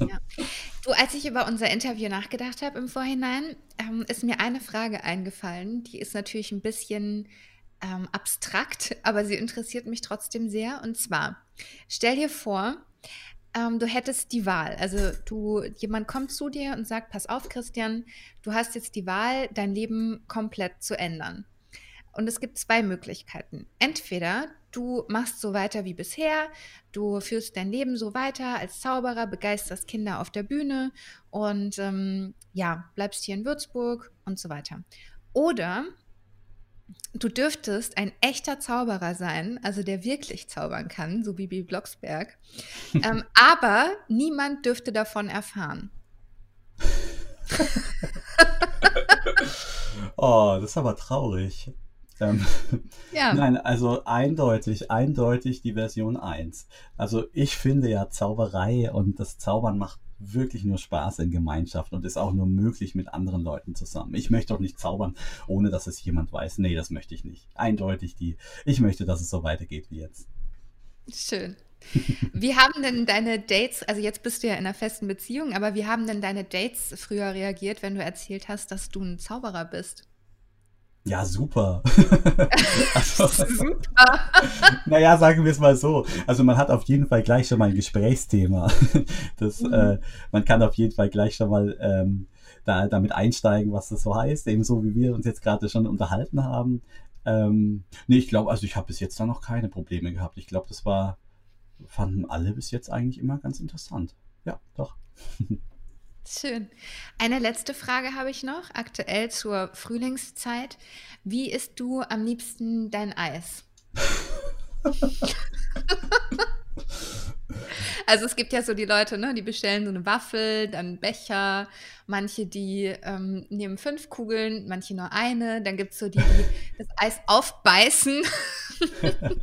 Ja. Du, als ich über unser Interview nachgedacht habe im Vorhinein, ähm, ist mir eine Frage eingefallen. Die ist natürlich ein bisschen ähm, abstrakt, aber sie interessiert mich trotzdem sehr. Und zwar, stell dir vor, ähm, du hättest die Wahl. Also du, jemand kommt zu dir und sagt, pass auf, Christian, du hast jetzt die Wahl, dein Leben komplett zu ändern. Und es gibt zwei Möglichkeiten. Entweder du machst so weiter wie bisher, du führst dein Leben so weiter als Zauberer, begeisterst Kinder auf der Bühne und ähm, ja, bleibst hier in Würzburg und so weiter. Oder du dürftest ein echter Zauberer sein, also der wirklich zaubern kann, so wie Bibi Blocksberg, (laughs) ähm, aber niemand dürfte davon erfahren. (laughs) oh, das ist aber traurig. Ähm, ja. (laughs) Nein, also eindeutig, eindeutig die Version 1. Also ich finde ja Zauberei und das Zaubern macht wirklich nur Spaß in Gemeinschaft und ist auch nur möglich mit anderen Leuten zusammen. Ich möchte auch nicht zaubern, ohne dass es jemand weiß. Nee, das möchte ich nicht. Eindeutig die. Ich möchte, dass es so weitergeht wie jetzt. Schön. Wie haben denn deine Dates, also jetzt bist du ja in einer festen Beziehung, aber wie haben denn deine Dates früher reagiert, wenn du erzählt hast, dass du ein Zauberer bist? Ja, super. also, (laughs) (laughs) super. naja, sagen wir es mal so. Also man hat auf jeden Fall gleich schon mal ein Gesprächsthema. (laughs) Das, mhm. äh, man kann auf jeden Fall gleich schon mal ähm, da, damit einsteigen, was das so heißt, eben so wie wir uns jetzt gerade schon unterhalten haben. Ähm, nee, ich glaube, also ich habe bis jetzt da noch keine Probleme gehabt. Ich glaube, das war, fanden alle bis jetzt eigentlich immer ganz interessant. Ja, doch. Schön. Eine letzte Frage habe ich noch, aktuell zur Frühlingszeit. Wie isst du am liebsten dein Eis? (laughs) also es gibt ja so die Leute, ne, die bestellen so eine Waffel, dann Becher, manche, die ähm, nehmen fünf Kugeln, manche nur eine, dann gibt es so die, die das Eis aufbeißen. (laughs)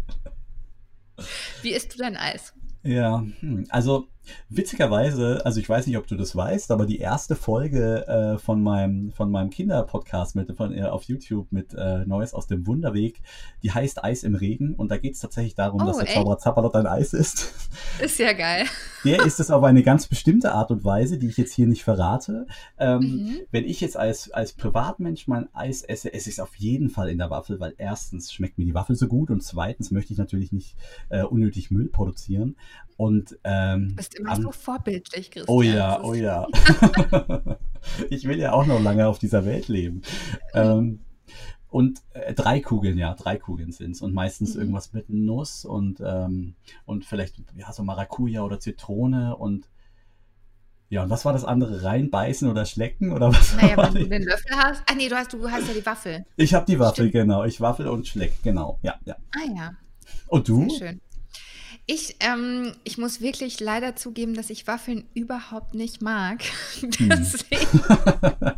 Wie isst du dein Eis? Ja, hm, also Witzigerweise, also ich weiß nicht, ob du das weißt, aber die erste Folge äh, von meinem, von meinem Kinderpodcast mit, von, äh, auf YouTube mit äh, Neues aus dem Wunderweg, die heißt Eis im Regen und da geht es tatsächlich darum, oh, dass der Zauberer Zappalot ein Eis ist. Ist ja geil. Der ist es auf eine ganz bestimmte Art und Weise, die ich jetzt hier nicht verrate. Ähm, mhm. Wenn ich jetzt als, als Privatmensch mein Eis esse, esse ich es auf jeden Fall in der Waffel, weil erstens schmeckt mir die Waffel so gut und zweitens möchte ich natürlich nicht äh, unnötig Müll produzieren. Und, ähm, immer so vorbildlich, Christian. Oh ja, oh ja. (laughs) ich will ja auch noch lange auf dieser Welt leben. Ähm, und äh, drei Kugeln, ja, drei Kugeln sind es. Und meistens mhm. irgendwas mit Nuss und, ähm, und vielleicht ja, so Maracuja oder Zitrone und ja, und was war das andere? Reinbeißen oder schlecken? Oder was naja, wenn du den Löffel hast. Ah nee, du hast, du hast ja die Waffel. Ich habe die Waffel, Stimmt. genau. Ich waffel und schleck, genau. Ja, ja. Ah ja. Und du? Sehr schön. Ich, ähm, ich muss wirklich leider zugeben, dass ich Waffeln überhaupt nicht mag. (laughs) Hm. Deswegen (laughs)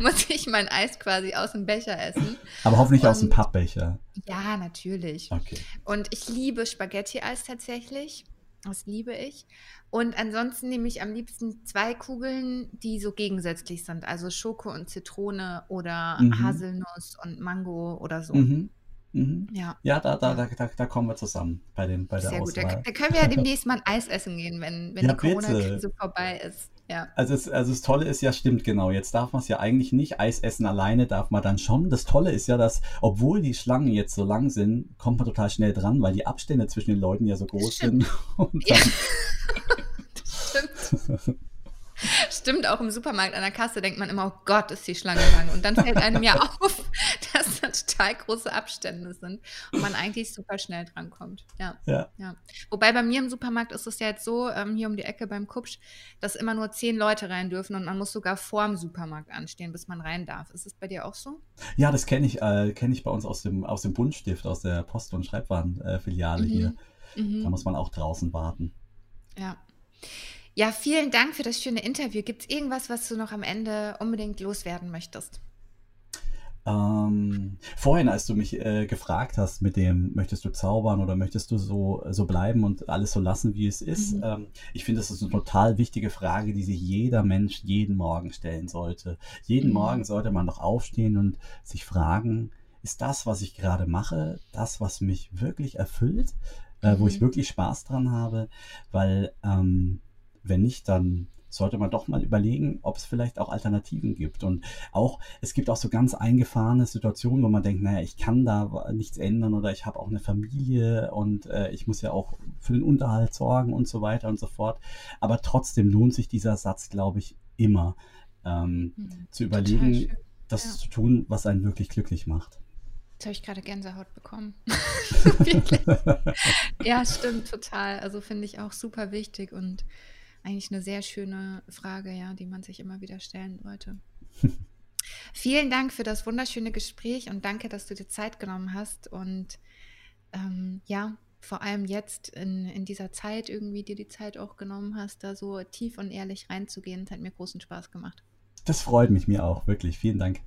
muss ich mein Eis quasi aus dem Becher essen. Aber hoffentlich Und, aus dem Pappbecher. Ja, natürlich. Okay. Und ich liebe Spaghetti-Eis tatsächlich. Das liebe ich. Und ansonsten nehme ich am liebsten zwei Kugeln, die so gegensätzlich sind. Also Schoko und Zitrone oder Mhm. Haselnuss und Mango oder so. Mhm. Mhm. Ja, Ja, da, da, ja. da, da, da kommen wir zusammen bei, den, bei der Sehr gut. Da, Auswahl. da können wir ja (laughs) demnächst mal ein Eis essen gehen, wenn, wenn Ja, die. Corona-Krise vorbei ist. Ja. Also, es, also das Tolle ist ja, stimmt genau, jetzt darf man es ja eigentlich nicht, Eis essen alleine darf man dann schon. Das Tolle ist ja, dass, obwohl die Schlangen jetzt so lang sind, kommt man total schnell dran, weil die Abstände zwischen den Leuten ja so groß Stimmt. (laughs) sind. Ja. (laughs) Stimmt, auch im Supermarkt an der Kasse denkt man immer, oh Gott, ist die Schlange lang. Und dann fällt einem ja auf, dass da total große Abstände sind und man eigentlich super schnell drankommt. Ja, ja. ja. Wobei bei mir im Supermarkt ist es ja jetzt so, ähm, hier um die Ecke beim Kupsch, dass immer nur zehn Leute rein dürfen und man muss sogar vor dem Supermarkt anstehen, bis man rein darf. Ist es bei dir auch so? Ja, das kenne ich, äh, kenne ich bei uns aus dem, aus dem Buntstift, aus der Post- und Schreibwarenfiliale Mhm. hier. Mhm. Da muss man auch draußen warten. Ja. Ja, vielen Dank für das schöne Interview. Gibt es irgendwas, was du noch am Ende unbedingt loswerden möchtest? Ähm, vorhin, als du mich äh, gefragt hast mit dem, möchtest du zaubern oder möchtest du so, so bleiben und alles so lassen, wie es ist, Mhm. ähm, ich finde, das ist eine total wichtige Frage, die sich jeder Mensch jeden Morgen stellen sollte. Jeden Mhm. Morgen sollte man doch aufstehen und sich fragen, ist das, was ich gerade mache, das, was mich wirklich erfüllt, äh, wo ich Mhm. wirklich Spaß dran habe? Weil ähm, wenn nicht, dann sollte man doch mal überlegen, ob es vielleicht auch Alternativen gibt. Und auch, es gibt auch so ganz eingefahrene Situationen, wo man denkt, naja, ich kann da nichts ändern oder ich habe auch eine Familie und äh, ich muss ja auch für den Unterhalt sorgen und so weiter und so fort. Aber trotzdem lohnt sich dieser Satz, glaube ich, immer ähm, Mhm. zu überlegen, das Ja. zu tun, was einen wirklich glücklich macht. Jetzt habe ich gerade Gänsehaut bekommen. (laughs) (laughs) Ja, stimmt, total. Also finde ich auch super wichtig und eigentlich eine sehr schöne Frage, ja, die man sich immer wieder stellen sollte. (laughs) Vielen Dank für das wunderschöne Gespräch und danke, dass du dir Zeit genommen hast und ähm, ja, vor allem jetzt in, in dieser Zeit irgendwie dir die Zeit auch genommen hast, da so tief und ehrlich reinzugehen. Es hat mir großen Spaß gemacht. Das freut mich mir auch, wirklich. Vielen Dank.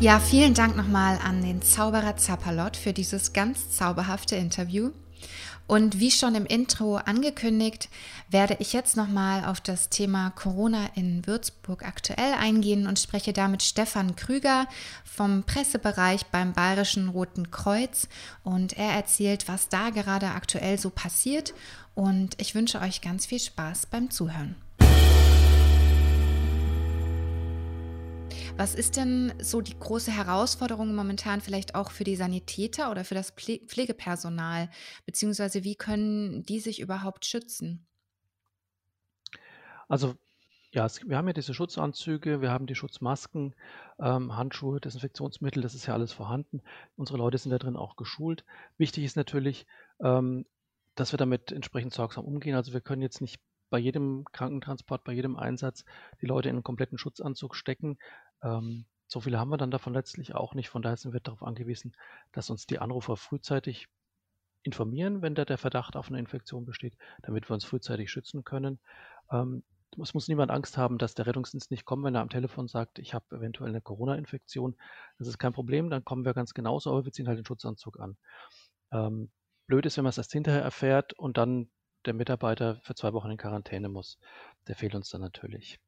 Ja, vielen Dank nochmal an den Zauberer Zappalot für dieses ganz zauberhafte Interview. Und wie schon im Intro angekündigt, werde ich jetzt nochmal auf das Thema Corona in Würzburg aktuell eingehen und spreche damit Stefan Krüger vom Pressebereich beim Bayerischen Roten Kreuz. Und er erzählt, was da gerade aktuell so passiert. Und ich wünsche euch ganz viel Spaß beim Zuhören. Was ist denn so die große Herausforderung momentan vielleicht auch für die Sanitäter oder für das Pflegepersonal? Beziehungsweise wie können die sich überhaupt schützen? Also ja, wir haben ja diese Schutzanzüge, wir haben die Schutzmasken, ähm, Handschuhe, Desinfektionsmittel, das ist ja alles vorhanden. Unsere Leute sind da drin auch geschult. Wichtig ist natürlich, ähm, dass wir damit entsprechend sorgsam umgehen. Also wir können jetzt nicht bei jedem Krankentransport, bei jedem Einsatz die Leute in einen kompletten Schutzanzug stecken. Ähm, so viele haben wir dann davon letztlich auch nicht. Von daher sind wir darauf angewiesen, dass uns die Anrufer frühzeitig informieren, wenn da der Verdacht auf eine Infektion besteht, damit wir uns frühzeitig schützen können. Ähm, es muss niemand Angst haben, dass der Rettungsdienst nicht kommt, wenn er am Telefon sagt, ich habe eventuell eine Corona-Infektion. Das ist kein Problem, dann kommen wir ganz genauso, aber wir ziehen halt den Schutzanzug an. Ähm, blöd ist, wenn man es erst hinterher erfährt und dann der Mitarbeiter für zwei Wochen in Quarantäne muss. Der fehlt uns dann natürlich.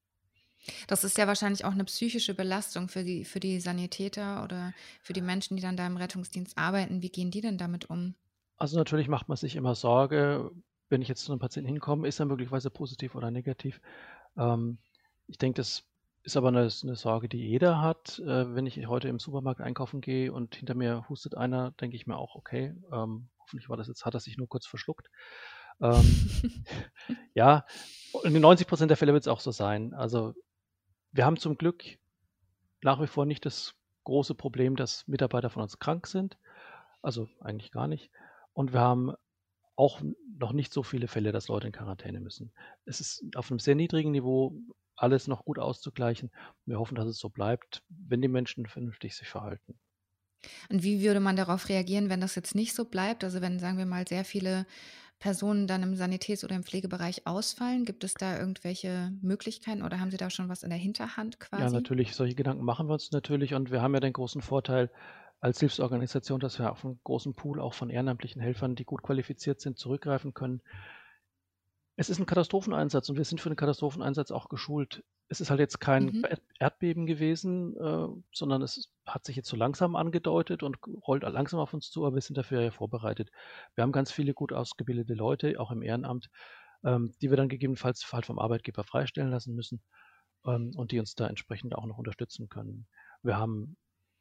Das ist ja wahrscheinlich auch eine psychische Belastung für die, für die Sanitäter oder für die Menschen, die dann da im Rettungsdienst arbeiten. Wie gehen die denn damit um? Also natürlich macht man sich immer Sorge, wenn ich jetzt zu einem Patienten hinkomme, ist er möglicherweise positiv oder negativ. Ähm, ich denke, das ist aber eine, eine, Sorge, die jeder hat. Äh, wenn ich heute im Supermarkt einkaufen gehe und hinter mir hustet einer, denke ich mir auch, okay, ähm, hoffentlich war das jetzt, hat er sich nur kurz verschluckt. Ähm, (laughs) ja, in 90 Prozent der Fälle wird es auch so sein. Also wir haben zum Glück nach wie vor nicht das große Problem, dass Mitarbeiter von uns krank sind. Also eigentlich gar nicht. Und wir haben auch noch nicht so viele Fälle, dass Leute in Quarantäne müssen. Es ist auf einem sehr niedrigen Niveau alles noch gut auszugleichen. Wir hoffen, dass es so bleibt, wenn die Menschen vernünftig sich verhalten. Und wie würde man darauf reagieren, wenn das jetzt nicht so bleibt? Also wenn, sagen wir mal, sehr viele Personen dann im Sanitäts- oder im Pflegebereich ausfallen, gibt es da irgendwelche Möglichkeiten oder haben Sie da schon was in der Hinterhand quasi? Ja, natürlich. Solche Gedanken machen wir uns natürlich und wir haben ja den großen Vorteil, als Hilfsorganisation, dass wir auf einen großen Pool auch von ehrenamtlichen Helfern, die gut qualifiziert sind, zurückgreifen können. Es ist ein Katastropheneinsatz und wir sind für den Katastropheneinsatz auch geschult. Es ist halt jetzt kein Mhm. Erdbeben gewesen, äh, sondern es hat sich jetzt so langsam angedeutet und rollt langsam auf uns zu, aber wir sind dafür ja vorbereitet. Wir haben ganz viele gut ausgebildete Leute, auch im Ehrenamt, ähm, die wir dann gegebenenfalls halt vom Arbeitgeber freistellen lassen müssen ähm, und die uns da entsprechend auch noch unterstützen können. Wir haben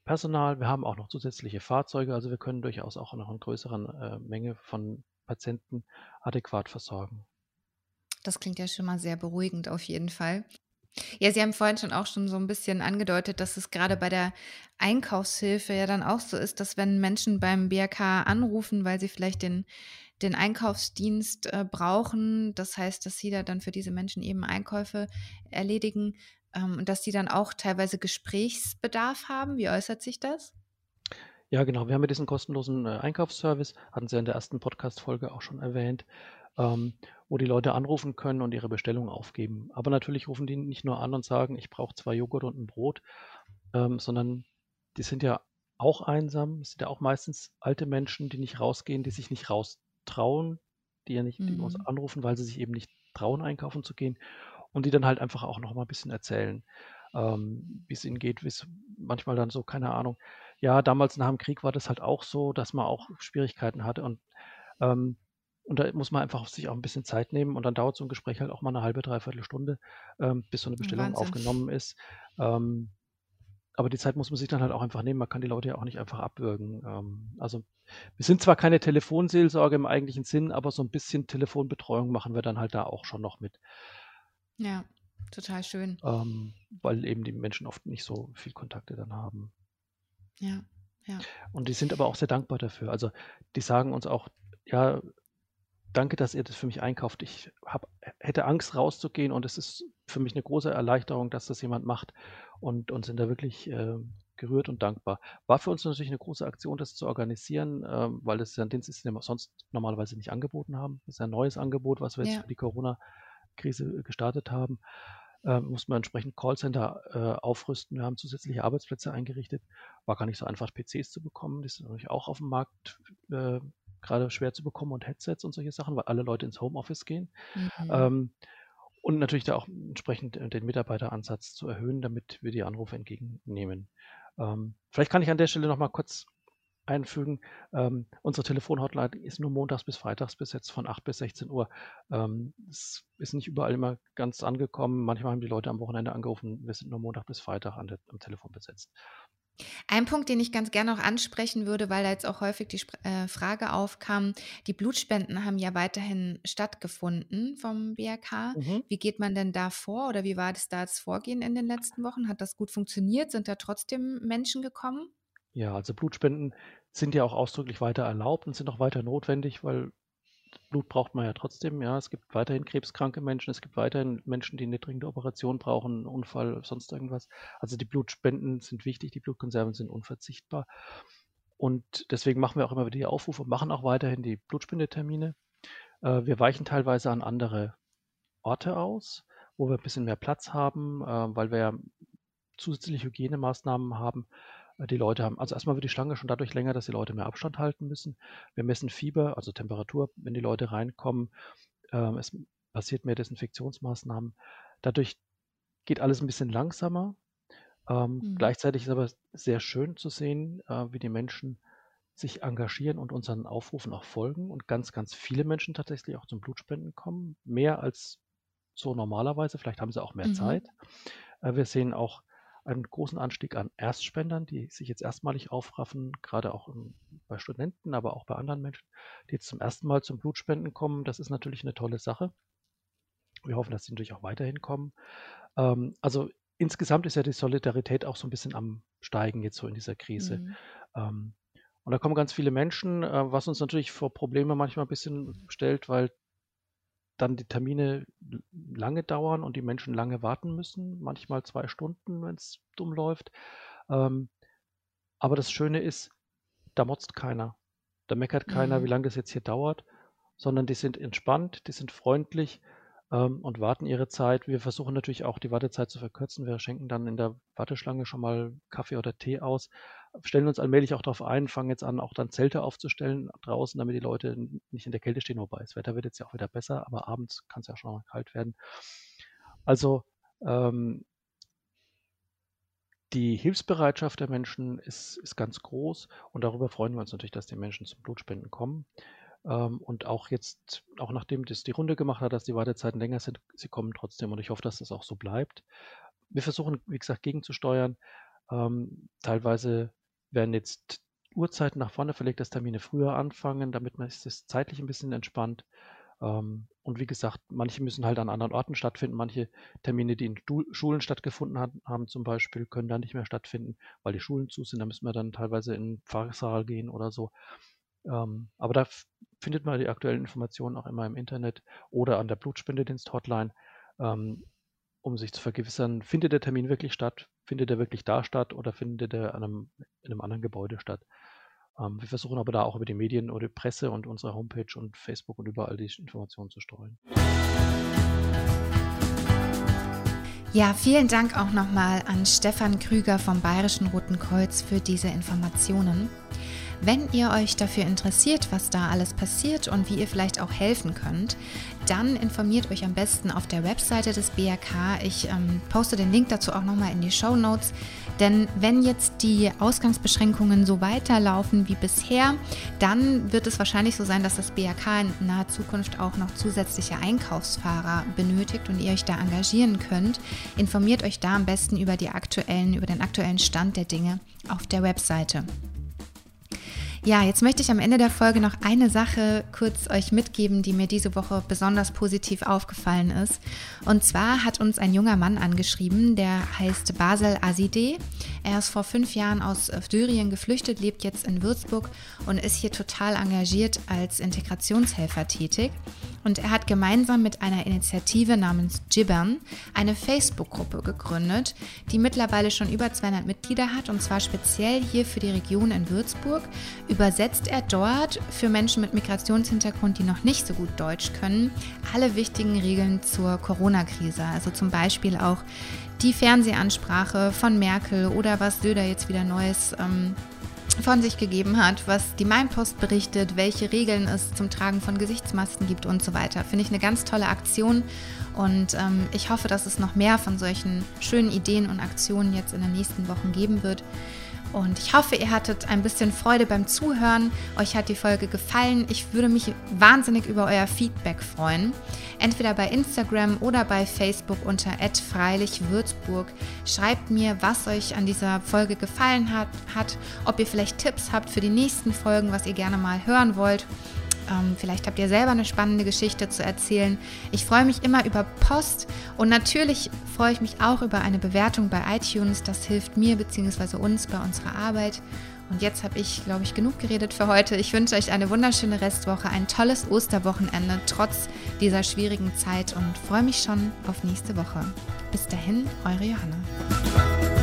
Personal, wir haben auch noch zusätzliche Fahrzeuge, also wir können durchaus auch noch eine größere äh, Menge von Patienten adäquat versorgen. Das klingt ja schon mal sehr beruhigend auf jeden Fall. Ja, Sie haben vorhin schon auch schon so ein bisschen angedeutet, dass es gerade bei der Einkaufshilfe ja dann auch so ist, dass wenn Menschen beim BRK anrufen, weil sie vielleicht den, den Einkaufsdienst äh, brauchen, das heißt, dass Sie da dann für diese Menschen eben Einkäufe erledigen ähm, und dass Sie dann auch teilweise Gesprächsbedarf haben. Wie äußert sich das? Ja, genau. Wir haben ja diesen kostenlosen äh, Einkaufsservice, hatten Sie in der ersten Podcast-Folge auch schon erwähnt ähm, wo die Leute anrufen können und ihre Bestellung aufgeben. Aber natürlich rufen die nicht nur an und sagen, ich brauche zwei Joghurt und ein Brot, ähm, sondern die sind ja auch einsam. Es sind ja auch meistens alte Menschen, die nicht rausgehen, die sich nicht raustrauen, die ja nicht, die uns Mhm. anrufen, weil sie sich eben nicht trauen, einkaufen zu gehen und die dann halt einfach auch noch mal ein bisschen erzählen, ähm, wie es ihnen geht, wie es manchmal dann so, keine Ahnung. Ja, damals nach dem Krieg war das halt auch so, dass man auch Schwierigkeiten hatte und ähm, und da muss man einfach sich auch ein bisschen Zeit nehmen und dann dauert so ein Gespräch halt auch mal eine halbe, dreiviertel Stunde, ähm, bis so eine Bestellung Wahnsinn. aufgenommen ist. Ähm, aber die Zeit muss man sich dann halt auch einfach nehmen. Man kann die Leute ja auch nicht einfach abwürgen. Ähm, also wir sind zwar keine Telefonseelsorge im eigentlichen Sinn, aber so ein bisschen Telefonbetreuung machen wir dann halt da auch schon noch mit, Ja, total schön. ähm, weil eben die Menschen oft nicht so viel Kontakte dann haben. Ja, ja. Und die sind aber auch sehr dankbar dafür. Also die sagen uns auch, ja, danke, dass ihr das für mich einkauft. Ich hab, hätte Angst rauszugehen und es ist für mich eine große Erleichterung, dass das jemand macht und, und sind da wirklich äh, gerührt und dankbar. War für uns natürlich eine große Aktion, das zu organisieren, äh, weil das ja ein Dienst ist, den wir sonst normalerweise nicht angeboten haben. Das ist ein neues Angebot, was wir jetzt Ja. für die Corona-Krise gestartet haben. Äh, mussten wir entsprechend Callcenter äh, aufrüsten. Wir haben zusätzliche Arbeitsplätze eingerichtet. War gar nicht so einfach, PCs zu bekommen. Die sind natürlich auch auf dem Markt äh, gerade schwer zu bekommen und Headsets und solche Sachen, weil alle Leute ins Homeoffice gehen. Mhm. Ähm, und natürlich da auch entsprechend äh, den Mitarbeiteransatz zu erhöhen, damit wir die Anrufe entgegennehmen. Ähm, vielleicht kann ich an der Stelle noch mal kurz einfügen. Ähm, unsere Telefonhotline ist nur montags bis freitags bis jetzt von 8 bis 16 Uhr. Ähm, es ist nicht überall immer ganz angekommen. Manchmal haben die Leute am Wochenende angerufen. Wir sind nur Montag bis Freitag der, am Telefon besetzt. Ein Punkt, den ich ganz gerne noch ansprechen würde, weil da jetzt auch häufig die äh, Frage aufkam, die Blutspenden haben ja weiterhin stattgefunden vom BRK. Mhm. Wie geht man denn da vor oder wie war das da das Vorgehen in den letzten Wochen? Hat das gut funktioniert? Sind da trotzdem Menschen gekommen? Ja, also Blutspenden sind ja auch ausdrücklich weiter erlaubt und sind auch weiter notwendig, weil Blut braucht man ja trotzdem. Ja, es gibt weiterhin krebskranke Menschen, es gibt weiterhin Menschen, die eine dringende Operation brauchen, Unfall, sonst irgendwas. Also die Blutspenden sind wichtig, die Blutkonserven sind unverzichtbar. Und deswegen machen wir auch immer wieder die Aufrufe und machen auch weiterhin die Blutspendetermine. Äh, wir weichen teilweise an andere Orte aus, wo wir ein bisschen mehr Platz haben, äh, weil wir ja zusätzliche Hygienemaßnahmen haben. Die Leute haben, also erstmal wird die Schlange schon dadurch länger, dass die Leute mehr Abstand halten müssen. Wir messen Fieber, also Temperatur, wenn die Leute reinkommen. Ähm, es passiert mehr Desinfektionsmaßnahmen. Dadurch geht alles ein bisschen langsamer. Ähm, Mhm. Gleichzeitig ist aber sehr schön zu sehen, äh, wie die Menschen sich engagieren und unseren Aufrufen auch folgen und ganz, ganz viele Menschen tatsächlich auch zum Blutspenden kommen. Mehr als so normalerweise. Vielleicht haben sie auch mehr Mhm. Zeit. Äh, wir sehen auch einen großen Anstieg an Erstspendern, die sich jetzt erstmalig aufraffen, gerade auch bei Studenten, aber auch bei anderen Menschen, die jetzt zum ersten Mal zum Blutspenden kommen. Das ist natürlich eine tolle Sache. Wir hoffen, dass sie natürlich auch weiterhin kommen. Ähm, also insgesamt ist ja die Solidarität auch so ein bisschen am Steigen jetzt so in dieser Krise. Mhm. Ähm, und da kommen ganz viele Menschen, äh, was uns natürlich vor Probleme manchmal ein bisschen stellt, weil dann die Termine lange dauern und die Menschen lange warten müssen, manchmal zwei Stunden, wenn es dumm läuft. Ähm, aber das Schöne ist, da motzt keiner. Da meckert keiner, wie Mhm. lange das jetzt hier dauert, sondern die sind entspannt, die sind freundlich ähm, und warten ihre Zeit. Wir versuchen natürlich auch die Wartezeit zu verkürzen. Wir schenken dann in der Warteschlange schon mal Kaffee oder Tee aus. Stellen uns allmählich auch darauf ein, fangen jetzt an, auch dann Zelte aufzustellen draußen, damit die Leute nicht in der Kälte stehen. Wobei das Wetter wird jetzt ja auch wieder besser, aber abends kann es ja schon mal kalt werden. Also ähm, die Hilfsbereitschaft der Menschen ist, ist ganz groß und darüber freuen wir uns natürlich, dass die Menschen zum Blutspenden kommen. Ähm, und auch jetzt, auch nachdem das die Runde gemacht hat, dass die Wartezeiten länger sind, sie kommen trotzdem und ich hoffe, dass das auch so bleibt. Wir versuchen, wie gesagt, gegenzusteuern. Ähm, teilweise werden jetzt Uhrzeiten nach vorne verlegt, dass Termine früher anfangen, damit man es zeitlich ein bisschen entspannt. Ähm, und wie gesagt, manche müssen halt an anderen Orten stattfinden. Manche Termine, die in Schulen stattgefunden haben, zum Beispiel, können da nicht mehr stattfinden, weil die Schulen zu sind. Da müssen wir dann teilweise in den Pfarrsaal gehen oder so. Ähm, aber da findet man die aktuellen Informationen auch immer im Internet oder an der Blutspendedienst-Hotline, ähm, um sich zu vergewissern, findet der Termin wirklich statt, findet er wirklich da statt oder findet er an einem, in einem anderen Gebäude statt. Ähm, wir versuchen aber da auch über die Medien oder die Presse und unsere Homepage und Facebook und überall die Informationen zu streuen. Ja, vielen Dank auch nochmal an Stefan Krüger vom Bayerischen Roten Kreuz für diese Informationen. Wenn ihr euch dafür interessiert, was da alles passiert und wie ihr vielleicht auch helfen könnt, dann informiert euch am besten auf der Webseite des BRK. Ich ähm, poste den Link dazu auch nochmal in die Show Notes. Denn wenn jetzt die Ausgangsbeschränkungen so weiterlaufen wie bisher, dann wird es wahrscheinlich so sein, dass das BRK in naher Zukunft auch noch zusätzliche Einkaufsfahrer benötigt und ihr euch da engagieren könnt. Informiert euch da am besten über, die aktuellen, über den aktuellen Stand der Dinge auf der Webseite. Ja, jetzt möchte ich am Ende der Folge noch eine Sache kurz euch mitgeben, die mir diese Woche besonders positiv aufgefallen ist. Und zwar hat uns ein junger Mann angeschrieben, der heißt Basel Azide. Er ist vor fünf Jahren aus Syrien geflüchtet, lebt jetzt in Würzburg und ist hier total engagiert als Integrationshelfer tätig. Und er hat gemeinsam mit einer Initiative namens Gibbern eine Facebook-Gruppe gegründet, die mittlerweile schon über 200 Mitglieder hat und zwar speziell hier für die Region in Würzburg übersetzt er dort für Menschen mit Migrationshintergrund, die noch nicht so gut Deutsch können, alle wichtigen Regeln zur Corona-Krise. Also zum Beispiel auch die Fernsehansprache von Merkel oder was Söder jetzt wieder Neues ähm, von sich gegeben hat, was die Mainpost berichtet, welche Regeln es zum Tragen von Gesichtsmasken gibt und so weiter. Finde ich eine ganz tolle Aktion und ähm, ich hoffe, dass es noch mehr von solchen schönen Ideen und Aktionen jetzt in den nächsten Wochen geben wird. Und ich hoffe, ihr hattet ein bisschen Freude beim Zuhören. Euch hat die Folge gefallen. Ich würde mich wahnsinnig über euer Feedback freuen. Entweder bei Instagram oder bei Facebook unter @freilichwürzburg. Schreibt mir, was euch an dieser Folge gefallen hat, hat, ob ihr vielleicht Tipps habt für die nächsten Folgen, was ihr gerne mal hören wollt. Ähm, vielleicht habt ihr selber eine spannende Geschichte zu erzählen. Ich freue mich immer über Post und natürlich freue ich mich auch über eine Bewertung bei iTunes. Das hilft mir bzw. uns bei unserer Arbeit. Und jetzt habe ich, glaube ich, genug geredet für heute. Ich wünsche euch eine wunderschöne Restwoche, ein tolles Osterwochenende trotz dieser schwierigen Zeit und freue mich schon auf nächste Woche. Bis dahin, eure Johanna.